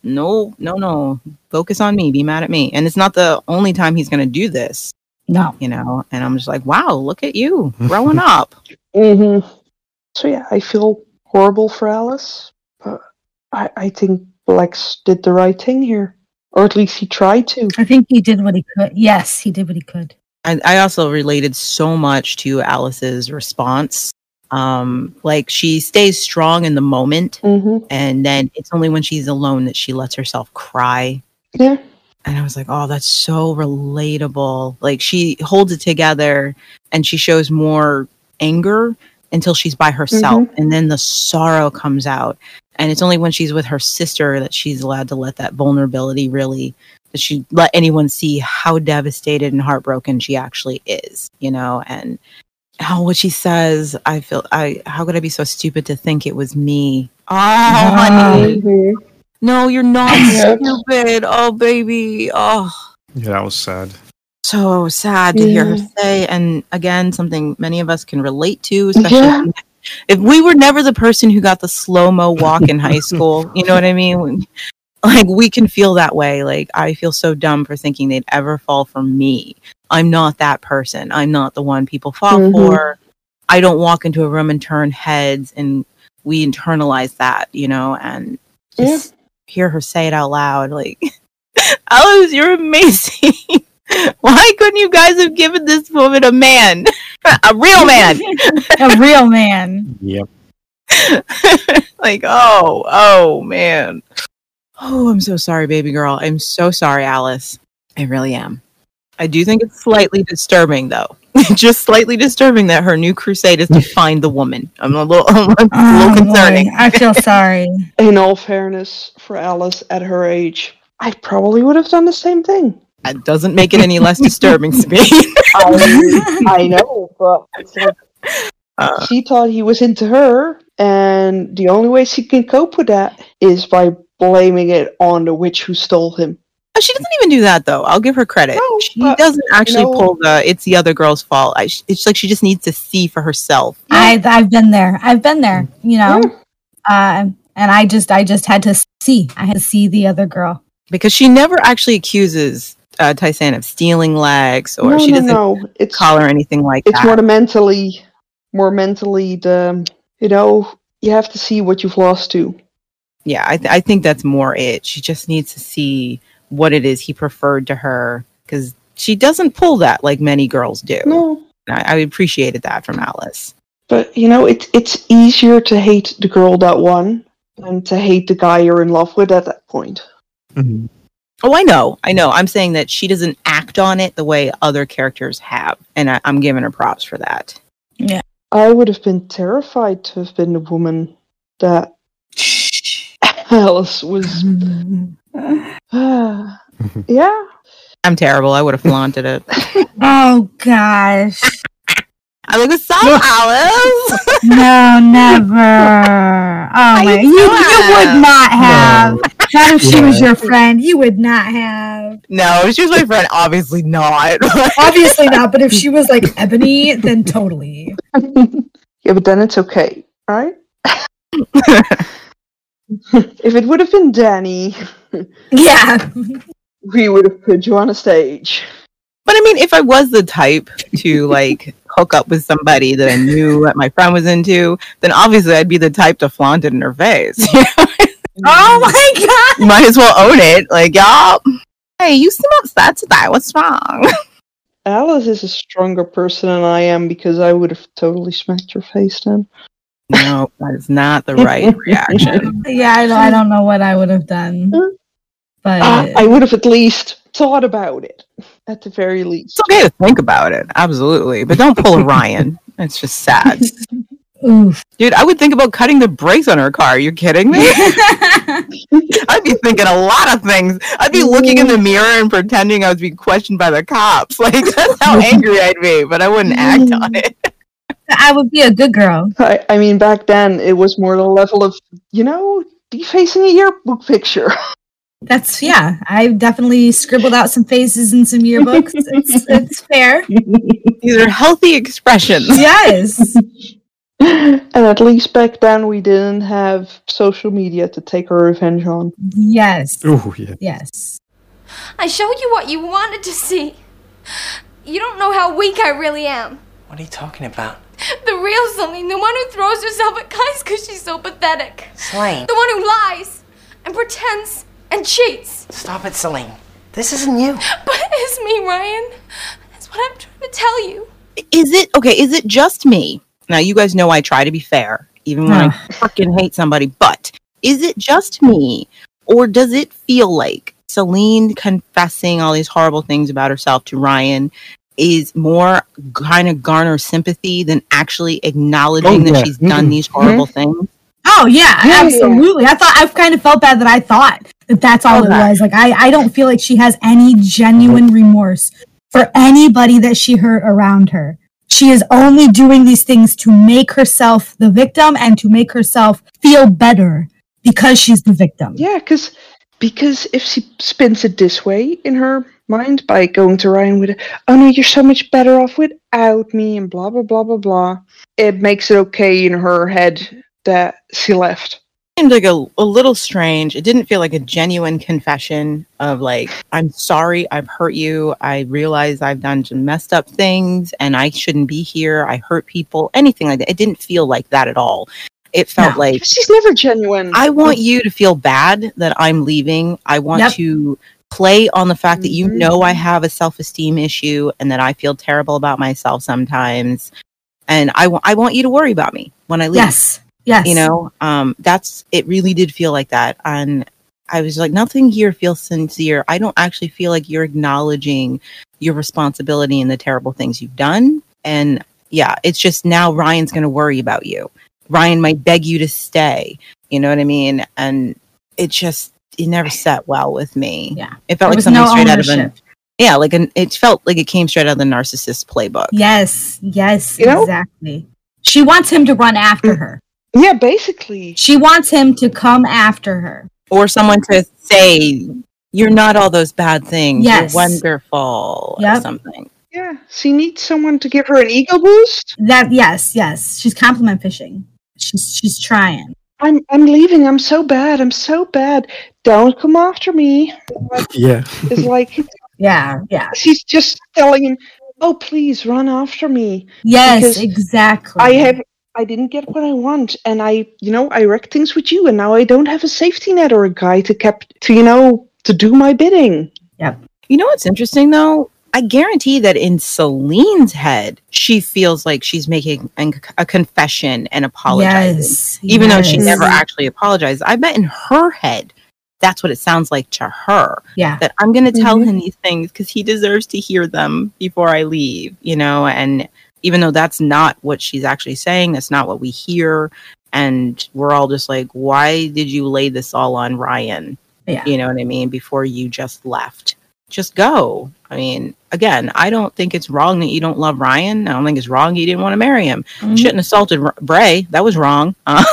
No, no, no. Focus on me. Be mad at me. And it's not the only time he's going to do this, no. you know. And I'm just like, wow, look at you growing up. hmm So yeah, I feel horrible for Alice, but I, I think Lex did the right thing here, or at least he tried to. I think he did what he could. Yes, he did what he could. I, I also related so much to Alice's response. Um, like she stays strong in the moment, hmm and then it's only when she's alone that she lets herself cry. Yeah, And I was like, oh, that's so relatable. Like she holds it together and she shows more anger until she's by herself. And then the sorrow comes out. And it's only when she's with her sister that she's allowed to let that vulnerability really, that she let anyone see how devastated and heartbroken she actually is, you know? And oh, what she says, I feel, I, how could I be so stupid to think it was me? Oh, honey. Mhm. No, you're not stupid. Oh, baby. Oh, Yeah, that was sad. so sad to hear her say. And again, something many of us can relate to, especially Yeah. if- if we were never the person who got the slow mo walk in high school. You know what I mean? When- Like we can feel that way. Like I feel so dumb for thinking they'd ever fall for me. I'm not that person. I'm not the one people fall Mhm. for. I don't walk into a room and turn heads, and we internalize that, you know, and Yeah. just hear her say it out loud, like, Alice, you're amazing. Why couldn't you guys have given this woman a man, a real man? A real man. Yep. like, oh, oh man. Oh, I'm so sorry, baby girl. I'm so sorry, Alice. I really am. I do think it's slightly disturbing, though. Just slightly disturbing that her new crusade is to find the woman. I'm a little, I'm a little Oh, concerning. boy. I feel sorry. In all fairness, for Alice at her age, I probably would have done the same thing. That doesn't make it any less disturbing to me. I, I know, but like Uh. she thought he was into her, and the only way she can cope with that is by blaming it on the witch who stole him. Oh, She doesn't even do that though. I'll give her credit. No, she but, doesn't actually know- pull the "it's the other girl's fault." I, it's like she just needs to see for herself. I've I've been there. I've been there. You know, Yeah. uh, and I just I just had to see. I had to see the other girl. because she never actually accuses uh, Tai-San of stealing Lex, or no, she doesn't no. It's call her anything like it's that. It's more the mentally, more mentally the you know you have to see what you've lost to. yeah, I, th- I think that's more it. She just needs to see what it is he preferred to her because she doesn't pull that like many girls do. No, I, I appreciated that from Alice. but you know it's it's easier to hate the girl that won than to hate the guy you're in love with at that point. Mhm. Oh, I know, I know. I'm saying that she doesn't act on it the way other characters have, and I, I'm giving her props for that. I would have been terrified to have been the woman that Alice was. yeah, I'm terrible. I would have flaunted it. Oh gosh, I like, what's up, Alice? no, never. Oh my, you, you would not have. Not if she was your friend. You would not have. no, she was my friend. Obviously not. Obviously not. But if she was like Ebony, then totally. yeah, but then it's okay, right? if it would have been Danny, Yeah. we would have put you on a stage. But I mean, if I was the type to like hook up with somebody that I knew that my friend was into, then obviously I'd be the type to flaunt it in her face. Oh my god. you might as well own it. Like, y'all, hey, you seem upset today. What's wrong? Alice is a stronger person than I am because I would have totally smacked her face then. no, that is not the right reaction. Yeah, I don't, I don't know what I would have done. But Uh, I would have at least thought about it, at the very least. It's okay to think about it, absolutely, but don't pull a Ryan. It's just sad, oof. dude. I would think about cutting the brakes on her car. you kidding me? I'd be thinking a lot of things. I'd be looking in the mirror and pretending I was being questioned by the cops. Like that's how angry I'd be, but I wouldn't act on it. I would be a good girl. I, I mean, back then it was more the level of, you know, defacing a yearbook picture. That's yeah. I definitely scribbled out some faces in some yearbooks. It's, it's fair. These are healthy expressions. Yes. and at least back then we didn't have social media to take our revenge on. Yes. Oh yeah. Yes. I showed you what you wanted to see. You don't know how weak I really am. What are you talking about? The real Salene, the one who throws herself at guys because she's so pathetic. Salene. The one who lies and pretends and cheats. Stop it, Salene. This isn't you. But it's me, Ryan. That's what I'm trying to tell you. Is it okay? Is it just me? Now you guys know I try to be fair, even when I freaking hate somebody. But is it just me, or does it feel like Salene confessing all these horrible things about herself to Ryan is more kind of garner sympathy than actually acknowledging Oh, yeah. that she's done Mhm. these horrible things? Oh yeah, Yeah, yeah. absolutely. I thought I kind of felt bad that I thought that that's all Okay. it was. Like I, I don't feel like she has any genuine remorse for anybody that she hurt around her. She is only doing these things to make herself the victim and to make herself feel better because she's the victim. Yeah, because because if she spins it this way in her mind by going to Ryan with, "Oh no, you're so much better off without me," and blah blah blah blah blah, it makes it okay in her head that she left. Seemed like a, a little strange. It didn't feel like a genuine confession of like, I'm sorry, I've hurt you. I realize I've done some messed up things and I shouldn't be here. I hurt people, anything like that. It didn't feel like that at all. It felt No. like She's never genuine. I want you to feel bad that I'm leaving. I want Yep. to play on the fact that you Mhm. know I have a self esteem issue and that I feel terrible about myself sometimes. And I I want you to worry about me when I leave Yes. Yes. you know um that's it really did feel like that and i was like nothing here feels sincere i don't actually feel like you're acknowledging your responsibility and the terrible things you've done and yeah it's just now ryan's going to worry about you ryan might beg you to stay you know what i mean and it just it never set well with me Yeah. it felt There like something no straight out of an yeah like an it felt like it came straight out of the narcissist playbook Yes. Yes. You know? Exactly. She wants him to run after her. Yeah, basically. She wants him to come after her. or someone to say You're not all those bad things. Yes. You're wonderful. Or something. Yeah, she needs someone to give her an ego boost. That yes, yes. She's compliment fishing. She's she's trying. I'm I'm leaving. I'm so bad. I'm so bad. Don't come after me. Yeah. It's like Yeah, yeah. she's just telling him, "Oh, please run after me." Yes, exactly. I have I didn't get what I want, and I, you know, I wrecked things with you, and now I don't have a safety net or a guy to kept to, you know, to do my bidding. Yeah. You know what's interesting though? I guarantee that in Salene's head, she feels like she's making an- a confession and apologizing, Yes. even though she never actually apologized. I bet in her head, that's what it sounds like to her. Yeah. That I'm going to tell Mhm. him these things because he deserves to hear them before I leave, you know? And even though that's not what she's actually saying, that's not what we hear. And we're all just like, why did you lay this all on Ryan? Yeah. You know what I mean? Before you just left, just go. I mean, again, I don't think it's wrong that you don't love Ryan. I don't think it's wrong you didn't want to marry him. Mhm. Shouldn't have assaulted R- Bray. That was wrong. Uh,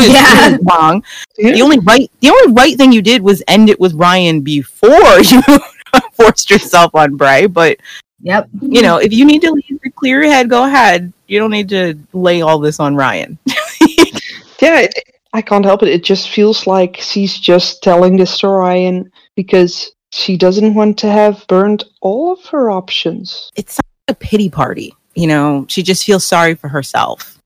Yeah. wrong. Yeah. The only right, the only right thing you did was end it with Ryan before you forced yourself on Bray. But Yep. you know, if you need to leave clear your head, go ahead. You don't need to lay all this on Ryan. Yeah, it, I can't help it. It just feels like she's just telling this to Ryan because she doesn't want to have burned all of her options. It's a pity party. You know, she just feels sorry for herself.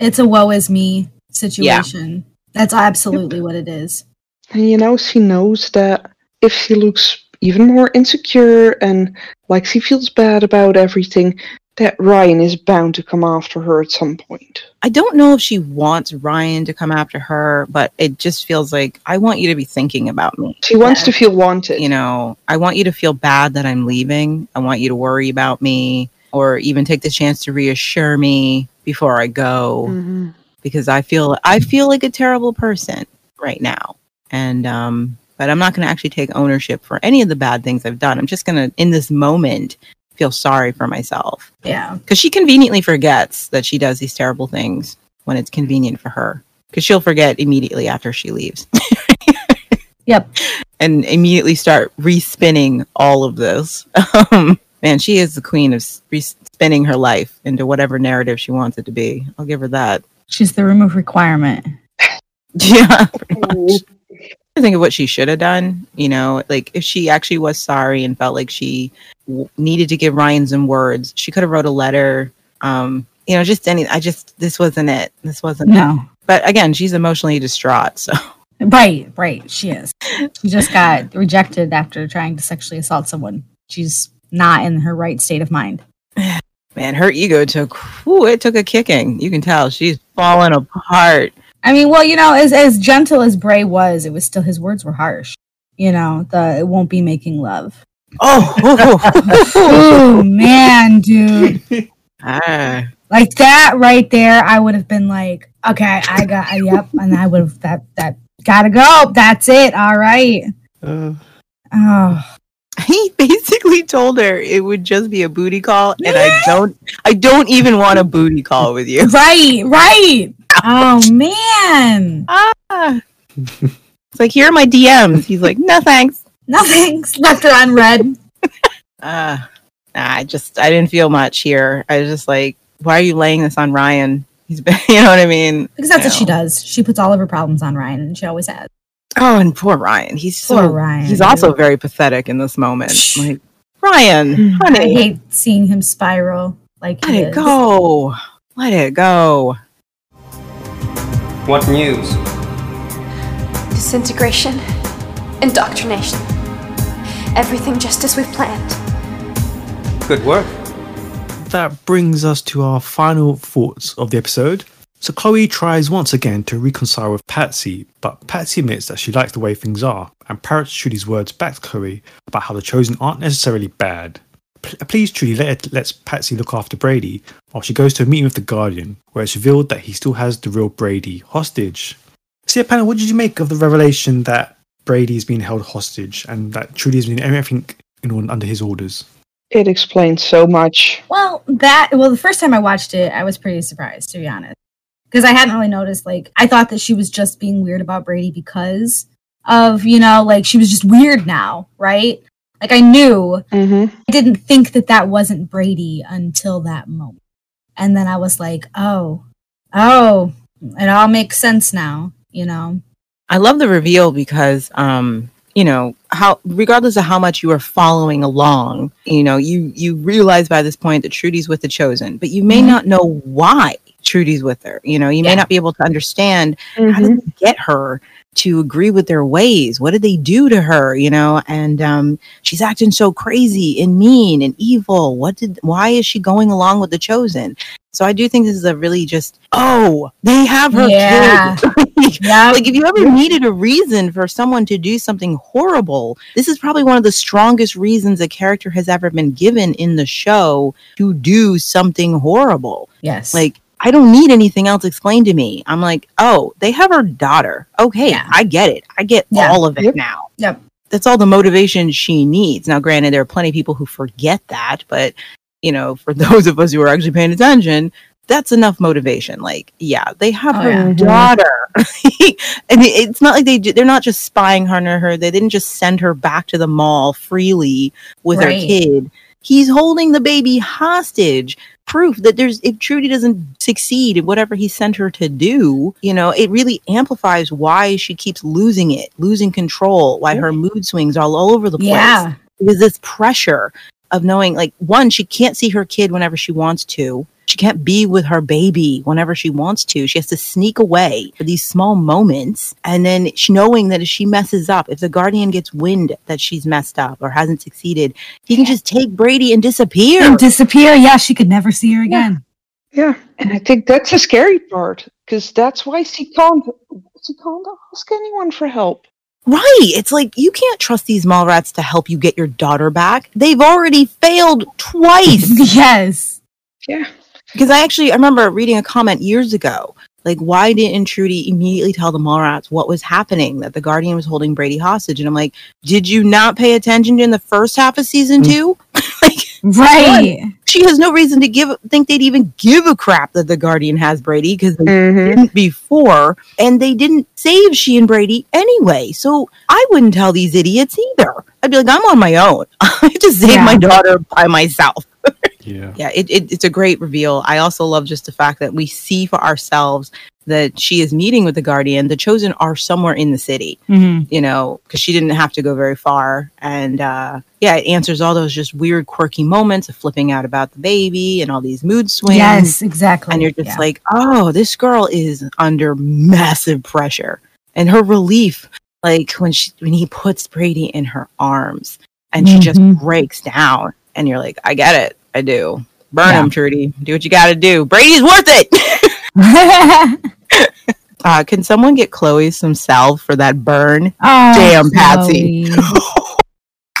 It's a woe is me situation. That's absolutely what it is. And you know, she knows that if she looks even more insecure and like she feels bad about everything, that Ryan is bound to come after her at some point. I don't know if she wants Ryan to come after her, but it just feels like I want you to be thinking about me. She wants Yeah. to feel wanted. You know, I want you to feel bad that I'm leaving. I want you to worry about me or even take the chance to reassure me before I go Mhm. because I feel I feel like a terrible person right now. And um but I'm not going to actually take ownership for any of the bad things I've done. I'm just going to in this moment feel sorry for myself Yeah. because she conveniently forgets that she does these terrible things when it's convenient for her because she'll forget immediately after she leaves Yep. and immediately start respinning all of this um, man she is the queen of respinning her life into whatever narrative she wants it to be i'll give her that She's the remove requirement. yeah. I think of what she should have done. You know, like if she actually was sorry and felt like she w- needed to give Ryan some words, she could have wrote a letter. Um, you know, just any. I just this wasn't it. This wasn't. it. No. But again, she's emotionally distraught. So Right, right. She is. She just got rejected after trying to sexually assault someone. She's not in her right state of mind. man, her ego took. Whew, it took a kicking. You can tell she's falling apart. I mean, well, you know, as as gentle as Bray was, it was still his words were harsh. You know, the it won't be making love. Oh, oh, oh man, dude. ah, Like that right there, I would have been like, okay, I got yep, and I would have that that gotta go. That's it. All right. Uh, Oh. he basically told her it would just be a booty call, and I don't. I don't even want a booty call with you. Right, right. Oh man. Ah. It's like, here are my DMs. He's like, no thanks. Nothing. Left her unread. Uh, I just, I didn't feel much here. I was just like, why are you laying this on Ryan? He's been, you know what I mean? Because that's You what she does. She puts all of her problems on Ryan, and she always has. Oh, and poor Ryan. He's so, Ryan, He's dude. also very pathetic in this moment. Like, Ryan, I hate seeing him spiral like let he it is. go. Let it go. What news? Disintegration. Indoctrination. Everything just as we've planned. Good work. that brings us to our final thoughts of the episode. So Chloe tries once again to reconcile with Patsy, but Patsy admits that she likes the way things are and parrots Trudy's words back to Chloe about how the chosen aren't necessarily bad. P- please, Trudy let, lets Patsy look after Brady while she goes to a meeting with the Guardian, where it's revealed that he still has the real Brady hostage. So, yeah, Panel, what did you make of the revelation that Brady's been held hostage and that Trudy's been everything in all under his orders? It explains so much. Well, that well, the first time I watched it, I was pretty surprised to be honest, because I hadn't really noticed. Like, I thought that she was just being weird about Brady because of, you know, like she was just weird now, right? Like I knew, Mm-hmm. I didn't think that that wasn't Brady until that moment. And then I was like, oh, oh, it all makes sense now, you know? I love the reveal because um you know how regardless of how much you are following along you know you you realize by this point that Trudy's with the chosen but you may Mhm. not know why Trudy's with her you know you may not be able to understand how Mm-hmm. did they get her to agree with their ways what did they do to her you know and um she's acting so crazy and mean and evil what did why is she going along with the chosen so I do think this is a really just oh they have her Yeah. kid Yeah. like if you ever needed a reason for someone to do something horrible, this is probably one of the strongest reasons a character has ever been given in the show to do something horrible. yes. Like I don't need anything else explained to me. I'm like, oh, they have her daughter. Okay, Yeah. I get it. I get Yeah. all of it Yep. now. Yep. That's all the motivation she needs. Now, granted, there are plenty of people who forget that, but you know, for those of us who are actually paying attention, that's enough motivation. Like, yeah, they have Oh, her yeah. Mm-hmm. daughter, and it's not like they they're not just spying on her. They didn't just send her back to the mall freely with Right. her kid. He's holding the baby hostage. Proof that there's if Trudy doesn't succeed in whatever he sent her to do, you know, it really amplifies why she keeps losing it, losing control, why her mood swings all over the place. Yeah. because this pressure of knowing like one she can't see her kid whenever she wants to she can't be with her baby whenever she wants to she has to sneak away for these small moments and then she knowing that if she messes up if the guardian gets wind that she's messed up or hasn't succeeded he can just take brady and disappear And disappear. Yeah, she could never see her again. Yeah, and I think that's the scary part because that's why she can't. She can't ask anyone for help. right it's like you can't trust these mall rats to help you get your daughter back they've already failed twice yes. Yeah, Because I actually I remember reading a comment years ago. Like, why didn't Trudy immediately tell the Mallrats what was happening? That the Guardian was holding Brady hostage, and I'm like, did you not pay attention in the first half of season mm. two? like, Right. she has no reason to give think they'd even give a crap that the Guardian has Brady because they mm-hmm. didn't before, and they didn't save she and Brady anyway. So I wouldn't tell these idiots either. I'd be like, I'm on my own. I just save Yeah. my daughter by myself Yeah. yeah it, it, it's a great reveal i also love just the fact that we see for ourselves that she is meeting with the guardian the chosen are somewhere in the city Mhm. you know because she didn't have to go very far and uh yeah it answers all those just weird quirky moments of flipping out about the baby and all these mood swings Yes, exactly. and you're just Yeah. like oh this girl is under massive pressure and her relief like when she when he puts brady in her arms and she just Mhm. breaks down and you're like i get it i do burn Yeah. him trudy do what you gotta do brady's worth it uh, can someone get chloe some salve for that burn oh, Damn, Patsy. Chloe.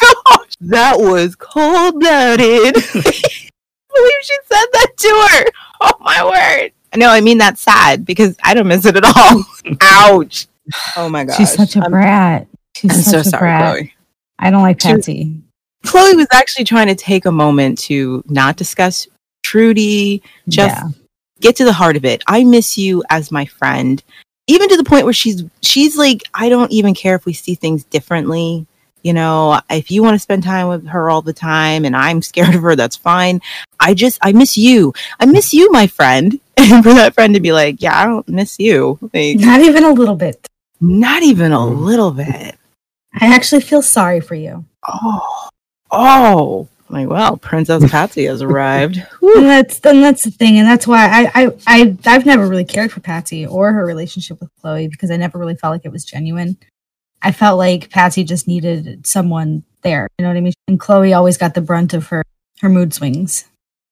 gosh that was cold-blooded I believe she said that to her oh my word no i mean that's sad because i don't miss it at all ouch oh my gosh She's such a brat. She's I'm such so a sorry, brat. Chloe. I don't like She- Patsy. Chloe was actually trying to take a moment to not discuss Trudy, just Yeah. Get to the heart of it. I miss you as my friend, even to the point where she's she's like, I don't even care if we see things differently. You know, if you want to spend time with her all the time and I'm scared of her, that's fine. I just I miss you. I miss you, my friend. And for that friend to be like, Yeah, I don't miss you. Like, Not even a little bit. not even a little bit. I actually feel sorry for you. Oh, oh. Like, well, Princess Patsy has arrived. And that's and that's the thing, and that's why I, I I I've never really cared for Patsy or her relationship with Chloe because I never really felt like it was genuine. I felt like Patsy just needed someone there. You know what I mean? And Chloe always got the brunt of her her mood swings.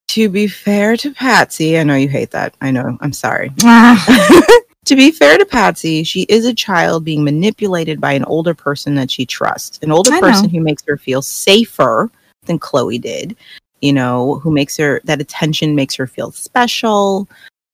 To be fair to Patsy, I know you hate that. I know. I'm sorry. Ah, to be fair to Patsy, she is a child being manipulated by an older person that she trusts, an older I know. person who makes her feel safer than Chloe did, you know, who makes her that attention makes her feel special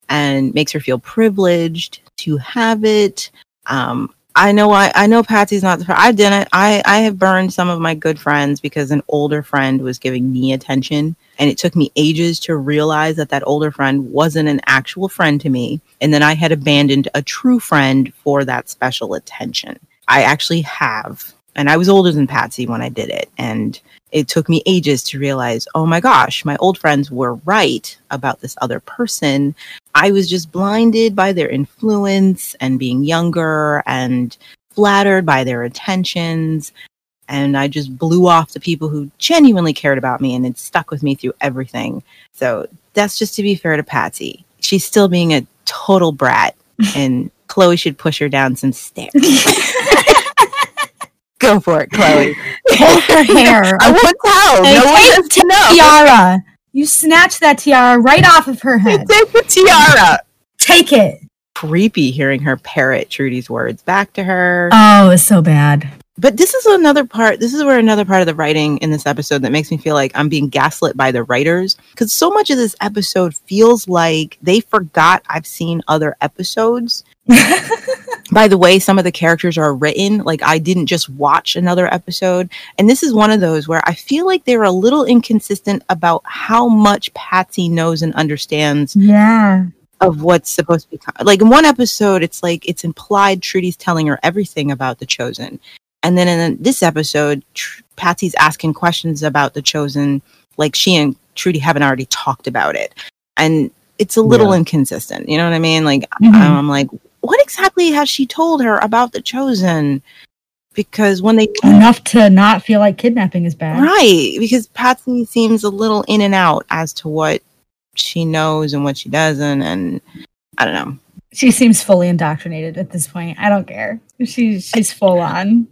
and makes her feel privileged to have it. Um, I know I, I know Patsy's not the I didn't. I, I have burned some of my good friends because an older friend was giving me attention. And it took me ages to realize that that older friend wasn't an actual friend to me. And then I had abandoned a true friend for that special attention. I actually have. And I was older than Patsy when I did it. And it took me ages to realize, oh my gosh, my old friends were right about this other person. I was just blinded by their influence and being younger and flattered by their attentions. And I just blew off the people who genuinely cared about me and it stuck with me through everything. So that's just to be fair to Patsy. She's still being a total brat, and Chloe should push her down some stairs. Go for it, Chloe. Pull her hair. I won't tell. Hey, No one has the to know. tiara. You snatch that tiara right off of her head. Take the tiara. Take it. Creepy hearing her parrot Trudy's words back to her. Oh, it's so bad. But this is another part. This is where another part of the writing in this episode that makes me feel like I'm being gaslit by the writers because so much of this episode feels like they forgot I've seen other episodes. by the way, some of the characters are written. Like I didn't just watch another episode, and this is one of those where I feel like they're a little inconsistent about how much Patsy knows and understands Yeah. of what's supposed to be like in one episode it's like it's implied trudy's telling her everything about the chosen and then in this episode Tr- patsy's asking questions about the chosen like she and trudy haven't already talked about it and it's a little Yeah. inconsistent you know what i mean like Mhm. i'm like what exactly has she told her about the chosen because when they Enough to not feel like kidnapping is bad. Right, because Patsy seems a little in and out as to what she knows and what she doesn't, and I don't know. She seems fully indoctrinated at this point. I don't care. She's she's full on.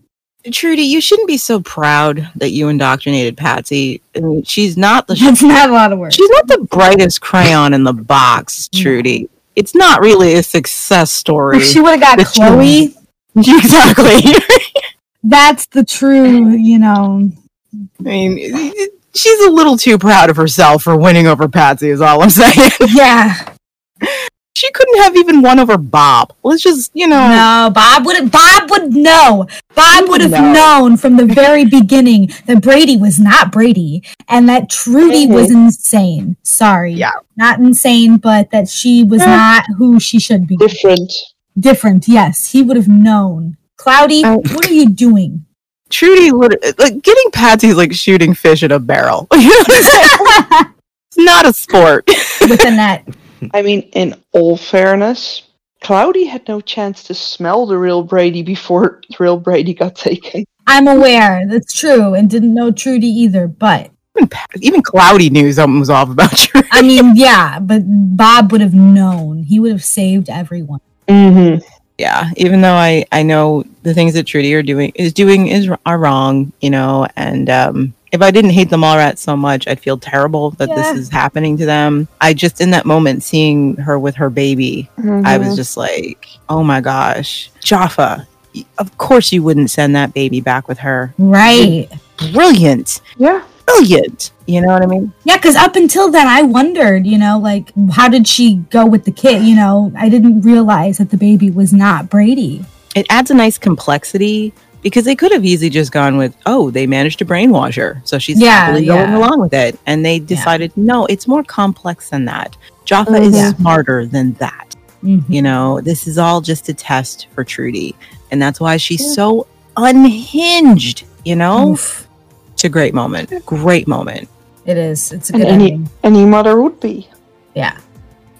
Trudy, you shouldn't be so proud that you indoctrinated Patsy. I mean, she's not the That's not a lot of work. she's not the brightest crayon in the box, Trudy. It's not really a success story. If she would have got Chloe, exactly. that's the true, you know. I mean, she's a little too proud of herself for winning over Patsy. Is all I'm saying. Yeah. She couldn't have even won over Bob. Let's just, you know. No, Bob would Bob would know. Bob would have No. known from the very beginning that Brady was not Brady and that Trudy mm-hmm. was insane. Sorry. Yeah. Not insane, but that she was mm. not who she should be. Different. Different, yes. He would have known. Cloudy, I- what are you doing? Trudy would like getting Patsy's like shooting fish in a barrel. You know what I'm saying? it's not a sport. With a net. I mean, in all fairness, Cloudy had no chance to smell the real Brady before the real Brady got taken. I'm aware. That's true. And didn't know Trudy either. But Even, even Cloudy knew something was off about Trudy. I mean, yeah, but Bob would have known. He would have saved everyone. Mm-hmm. yeah, even though I I know the things that Trudy are doing is doing is are wrong, you know, and um if I didn't hate the Mallrats so much, I'd feel terrible that Yeah. this is happening to them. I just in that moment seeing her with her baby, I was mm-hmm. just like, "Oh my gosh, Jaffa, of course you wouldn't send that baby back with her. Right. Brilliant, Yeah. brilliant. You know what I mean? Yeah, because up until then, I wondered, you know, like, how did she go with the kid? You know, I didn't realize that the baby was not Brady. It adds a nice complexity because they could have easily just gone with, "Oh, they managed to brainwash her, so she's Yeah, happily going along with it," and they decided, no, it's more complex than that. Jaffa is Yeah. smarter than that. Mhm. You know, this is all just a test for Trudy, and that's why she's so unhinged. You know, Oof. it's a great moment. Great moment. It is. It's a And any ending. any mother would be. Yeah.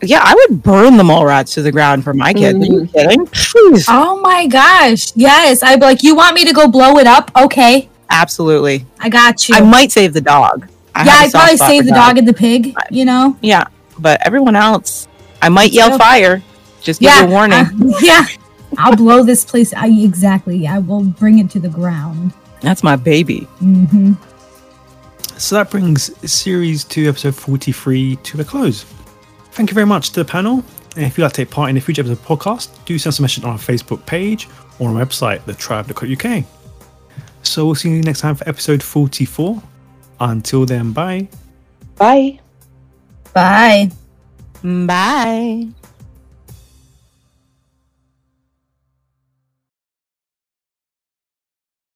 Yeah, I would burn the Mallrats to the ground for my kid. Are you Mm. kidding? Please. Oh my gosh. Yes. I'd be like, you want me to go blow it up? Okay. Absolutely. I got you. I might save the dog. I yeah, have a I'd probably save the dog and the pig, you know? Yeah, but everyone else, I might yell Yeah. fire. Just give yeah. a warning. uh, yeah. I'll blow this place. I, exactly. I will bring it to the ground. That's my baby. hmm So that brings series two, episode 43 to a close. Thank you very much to the panel. And if you'd like to take part in a future episode of the podcast, do send us a message on our Facebook page or on our website, thetribe.co.uk. So we'll see you next time for episode 44. Until then, bye. Bye. Bye. Bye.